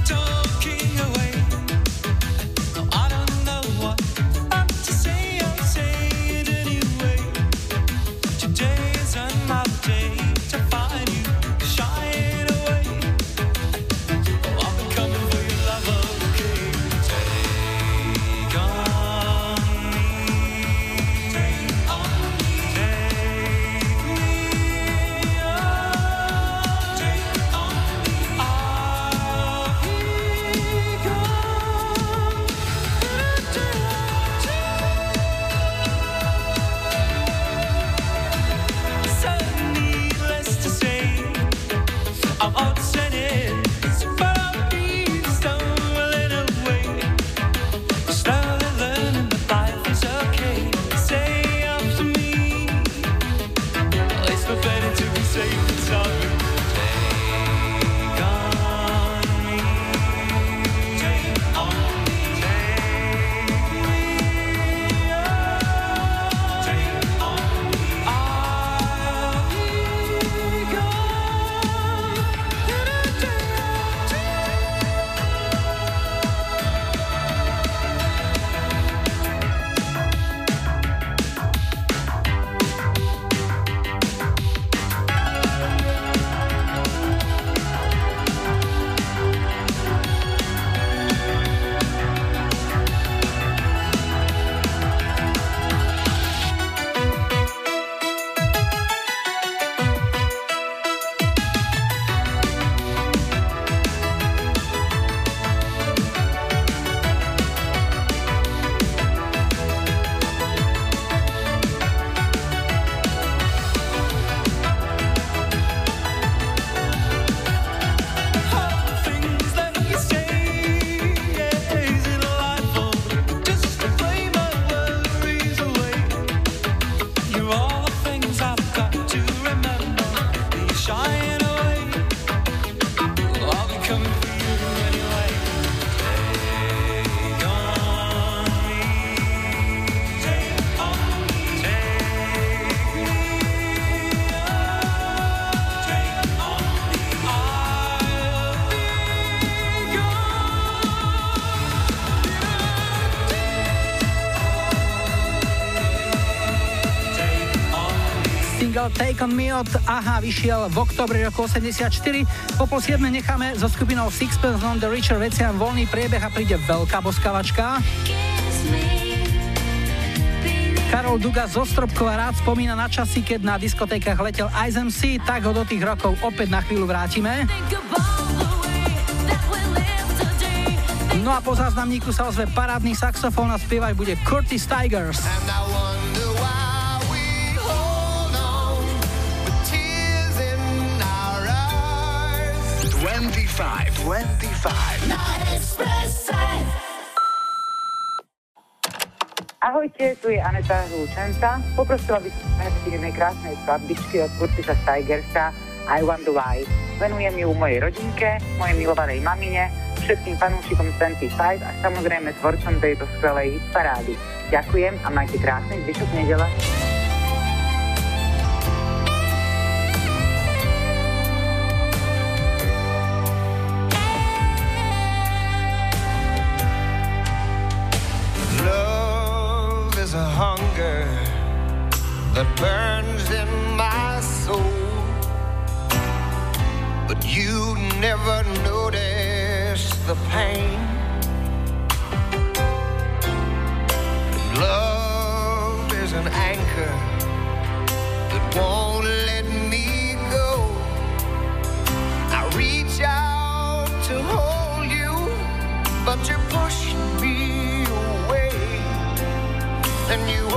On Me od AHA vyšiel v oktobri roku 84. Po pol 7 necháme so skupinou Sixpence on the Richer veciam voľný priebeh a príde veľká boskavačka. Karol Duga zo Stropkova rád spomína na časy, keď na diskotékach letel Ice MC, tak ho do tých rokov opäť na chvíľu vrátime. No a po záznamníku sa ozve parádny saxofón a spievať bude Curtis Tigers. 25, 25. Ahojte, tu je Aneta Hlučenca. Poprosila by som jednej krásnej skladbičky od Curtisa Tigersa I Wonder Why. Venujem ju mojej rodinke, mojej milovanej mamine, všetkým fanúšikom 25 a samozrejme tvorcom tejto skvelej parády. Ďakujem a majte krásny zvyšok nedele. That burns in my soul. But you never notice the pain. Love is an anchor that won't let me go. I reach out to hold you, but you push me away. And you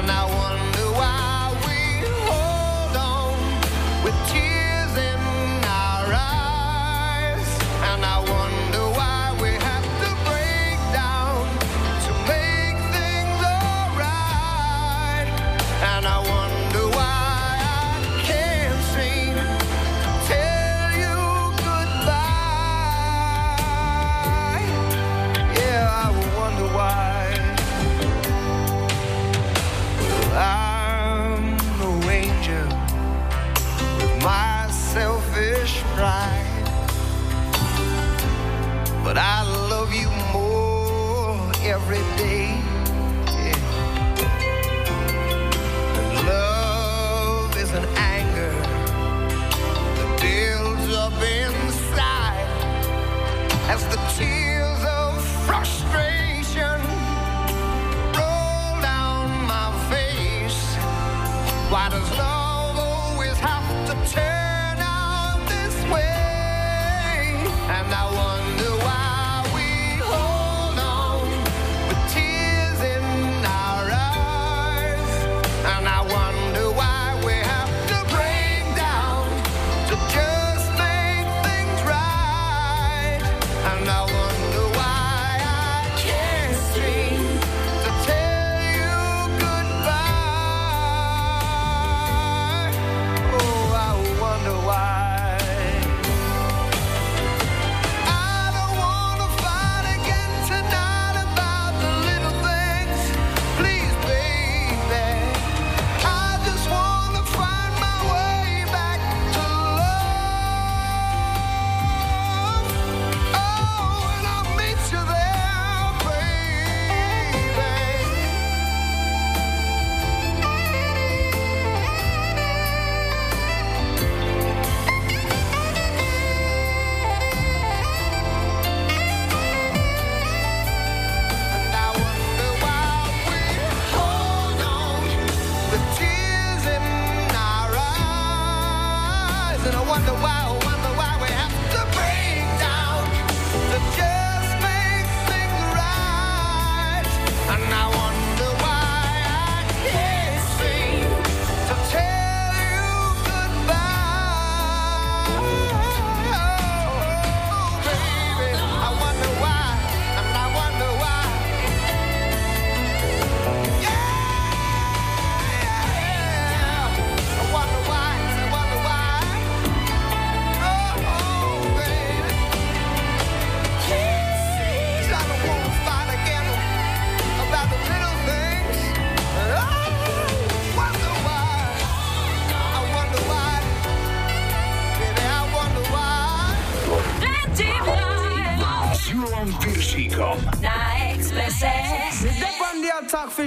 And I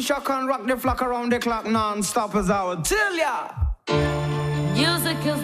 shock and rock the flock around the clock non-stop as I would tell ya. Music is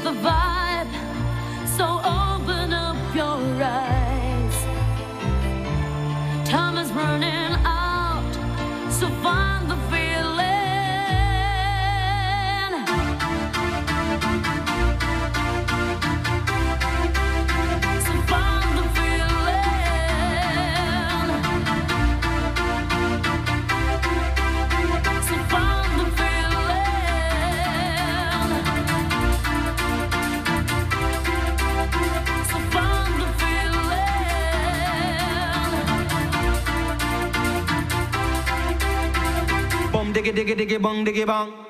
Bang! diggy bang!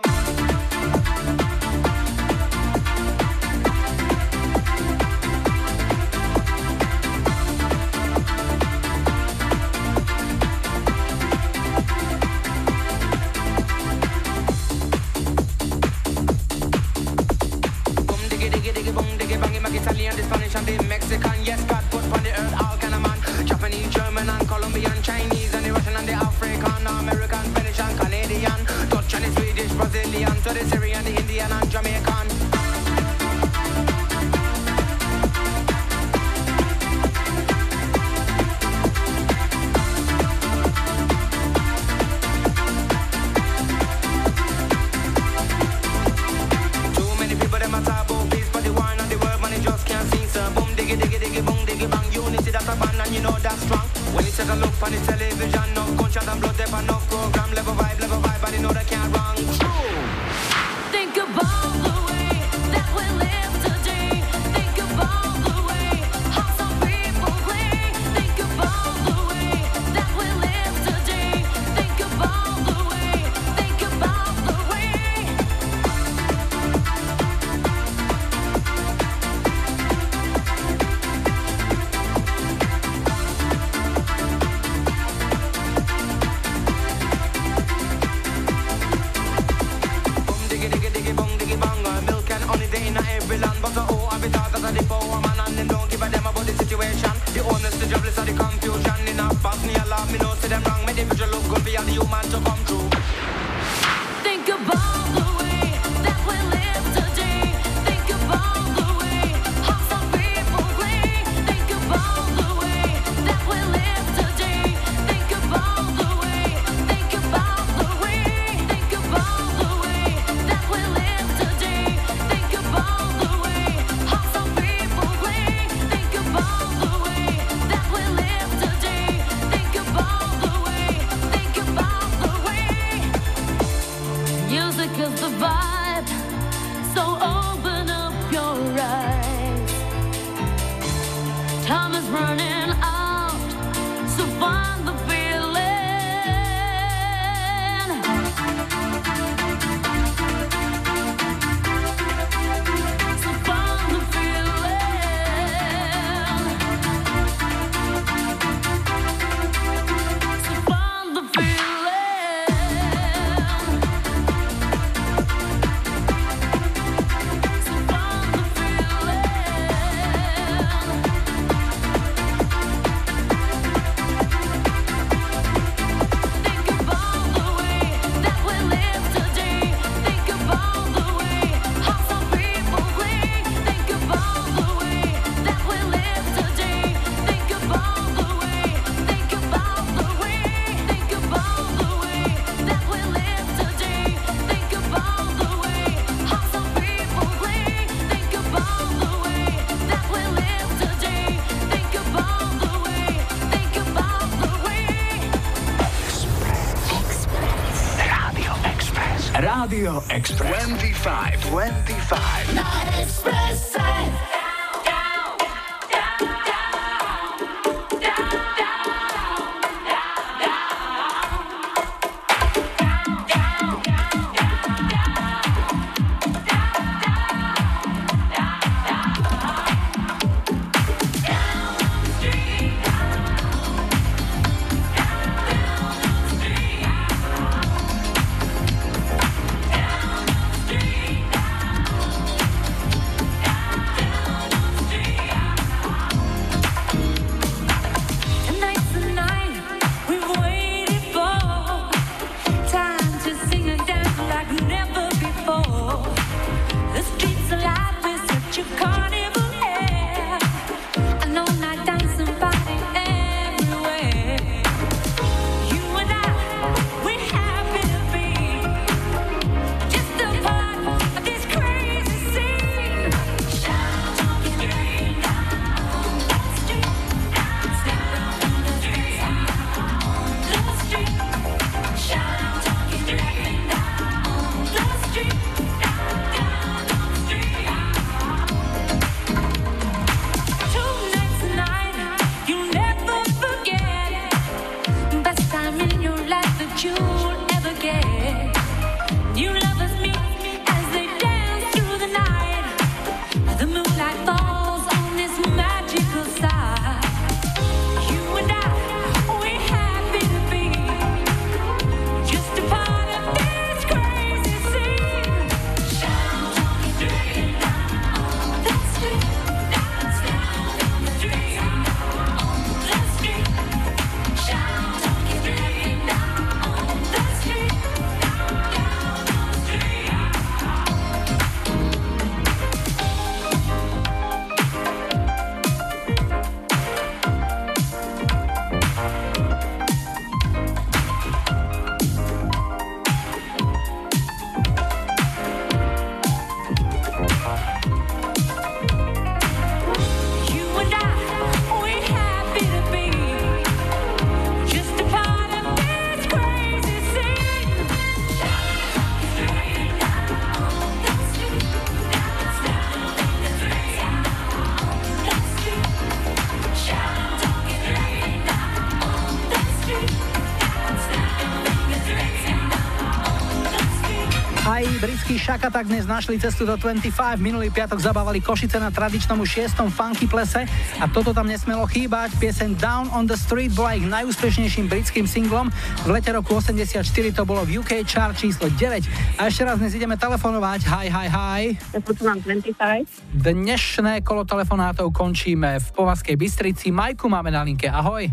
Pesničky Šaka tak dnes našli cestu do 25. Minulý piatok zabávali Košice na tradičnom 6. funky plese a toto tam nesmelo chýbať. Pieseň Down on the Street bola ich najúspešnejším britským singlom. V lete roku 84 to bolo v UK chart číslo 9. A ešte raz dnes ideme telefonovať. Hi, hi, hi. Ja počúvam 25. Dnešné kolo telefonátov končíme v Povazkej Bystrici. Majku máme na linke. Ahoj.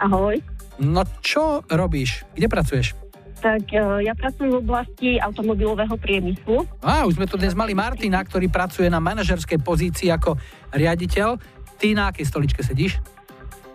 Ahoj. No čo robíš? Kde pracuješ? Tak e, ja pracujem v oblasti automobilového priemyslu. Á, už sme tu dnes mali Martina, ktorý pracuje na manažerskej pozícii ako riaditeľ. Ty na akej stoličke sedíš?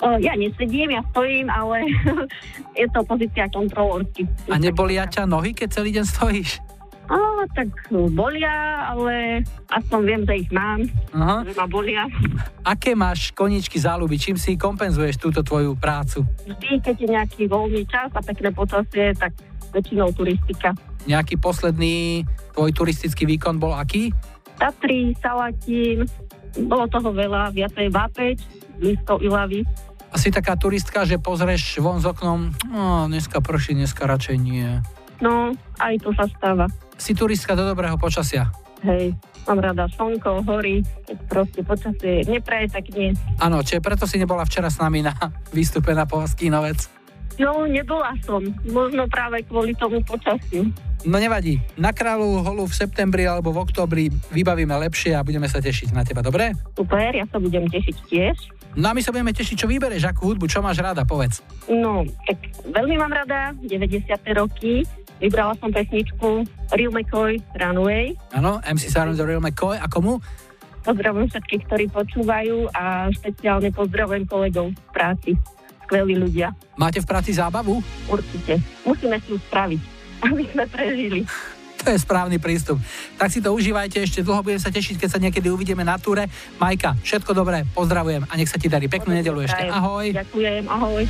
E, Ja nesedím, ja stojím, ale je to pozícia kontrolorky. A nebolia ťa nohy, keď celý deň stojíš? Á, tak bolia, ale aspoň viem, že ich mám, Aha. že ma bolia. Aké máš koničky záľuby? Čím si kompenzuješ túto tvoju prácu? Vždy, keď je nejaký voľný čas a pekné počasie, tak väčšinou turistika. Nejaký posledný tvoj turistický výkon bol aký? Tatry, Salatín, bolo toho veľa, viacej Vápeč, blízko Ilavy. Asi taká turistka, že pozrieš von z oknom, no, dneska prší, dneska radšej nie. No, aj to sa stáva. Si turistka do dobrého počasia. Hej, mám rada slnko, hory, keď proste počasie nepraje, tak nie. Áno, čiže preto si nebola včera s nami na výstupe na Povazký Novec. No, nebola som. Možno práve kvôli tomu počasiu. No nevadí, na kráľu holu v septembri alebo v oktobri vybavíme lepšie a budeme sa tešiť na teba, dobre? Super, ja sa budem tešiť tiež. No a my sa budeme tešiť, čo vybereš, akú hudbu, čo máš rada, povedz. No, tak veľmi mám rada 90. roky. Vybrala som pesničku Real McCoy Runway. Áno, MC The Real McCoy a komu? Pozdravujem všetkých, ktorí počúvajú a špeciálne pozdravujem kolegov v práci. Skvelí ľudia. Máte v práci zábavu? Určite. Musíme si ju spraviť, aby sme prežili. To je správny prístup. Tak si to užívajte, ešte dlho budem sa tešiť, keď sa niekedy uvidíme na túre. Majka, všetko dobré, pozdravujem a nech sa ti darí. Peknú nedelu ešte. Ahoj. Ďakujem, ahoj.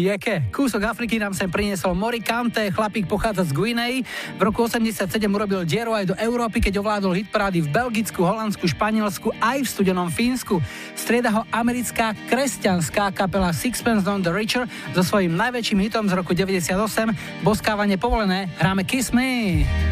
Jeke? Kúsok Afriky nám sem priniesol Mori Kante, chlapík pochádza z Guinei. V roku 87 urobil dieru aj do Európy, keď ovládol hitparády v Belgicku, Holandsku, Španielsku aj v studenom Fínsku. Strieda ho americká kresťanská kapela Sixpence Don the Richer so svojím najväčším hitom z roku 98 Boskávanie povolené, hráme Kiss Me.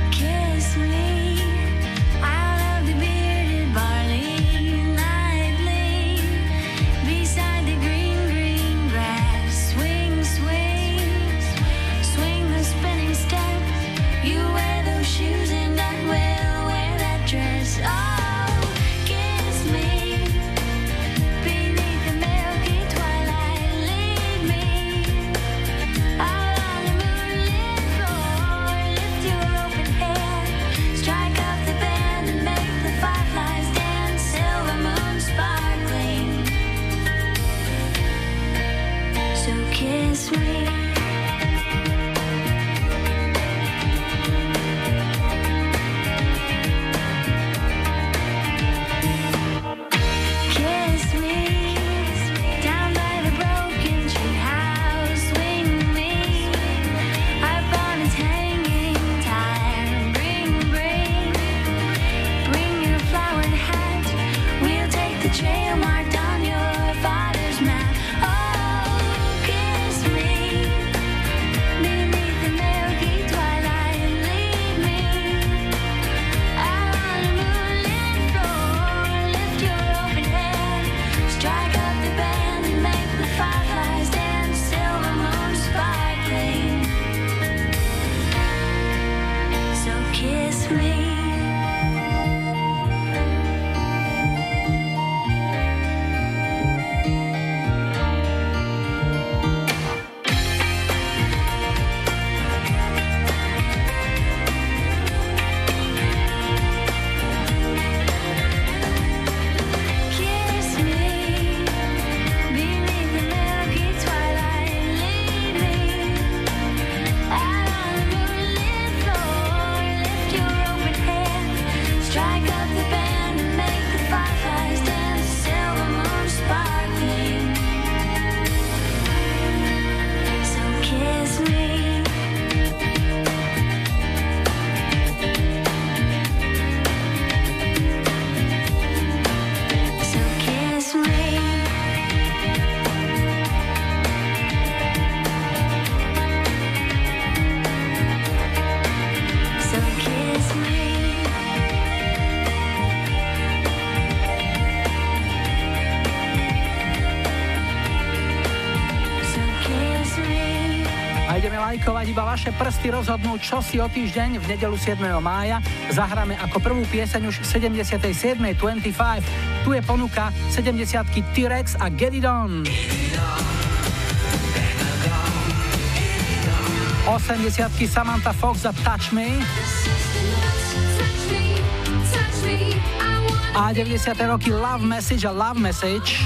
Vaše prsty rozhodnú, čo si o týždeň v nedelu 7. mája zahráme ako prvú pieseň už v 77. 25. Tu je ponuka 70 T-Rex a Get It On. 80 Samantha Fox a Touch Me. A 90. roky Love Message a Love Message.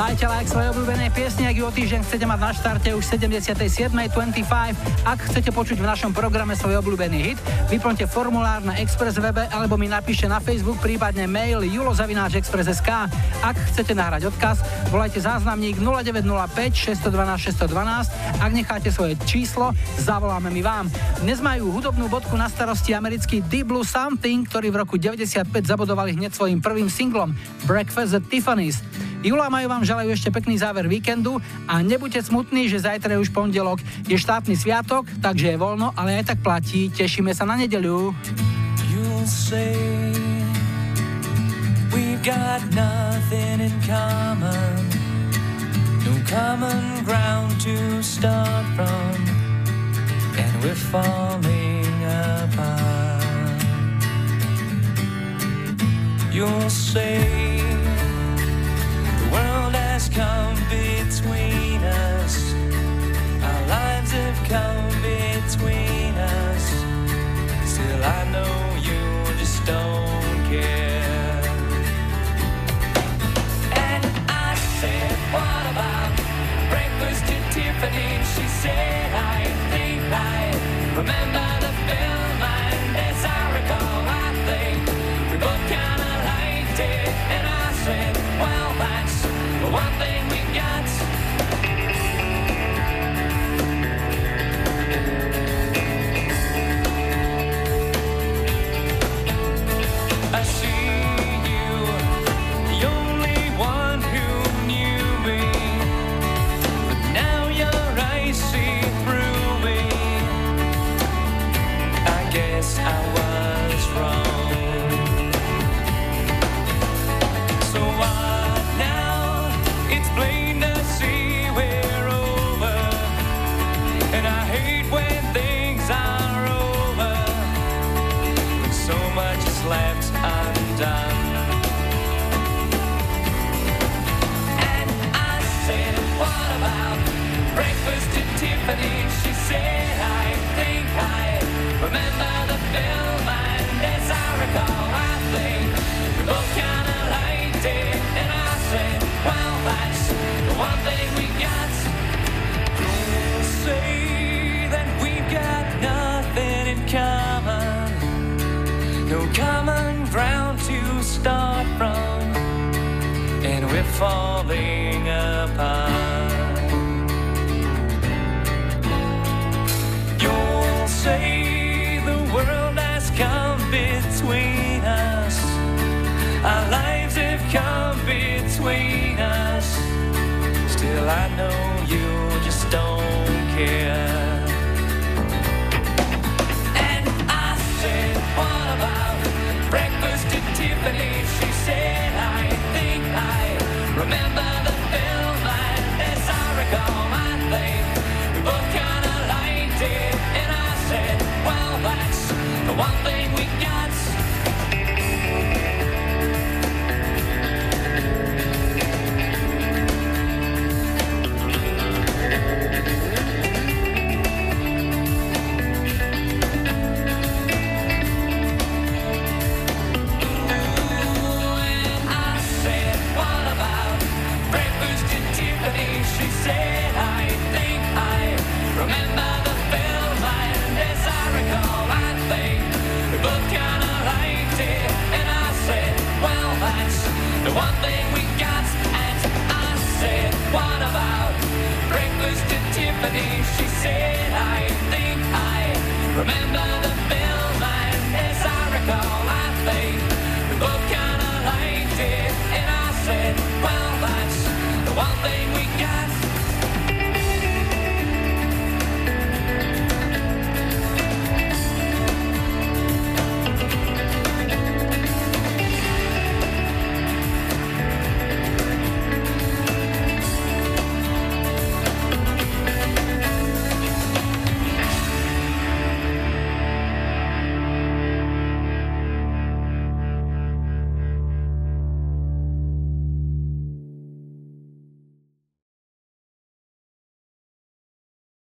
Dajte like svojej obľúbenej piesni, ak ju o týždeň chcete mať na štarte už 77.25. Ak chcete počuť v našom programe svoj obľúbený hit, vyplňte formulár na Express webe alebo mi napíšte na Facebook, prípadne mail julozavináčexpress.sk. Ak chcete nahrať odkaz, volajte záznamník 0905 612 612. Ak necháte svoje číslo, zavoláme my vám. Dnes majú hudobnú bodku na starosti americký Deep Blue Something, ktorí v roku 95 zabodovali hneď svojim prvým singlom Breakfast at Tiffany's. Jula majú vám želajú ešte pekný záver víkendu a nebuďte smutní, že zajtra je už pondelok. Je štátny sviatok, takže je voľno, ale aj tak platí. Tešíme sa na nedeľu. Got nothing in common, no common ground to start from, and we're falling apart. You'll say come between us, our lives have come between us. Still, I know you just don't care. And I said, What about breakfast? She said, I think I remember the film,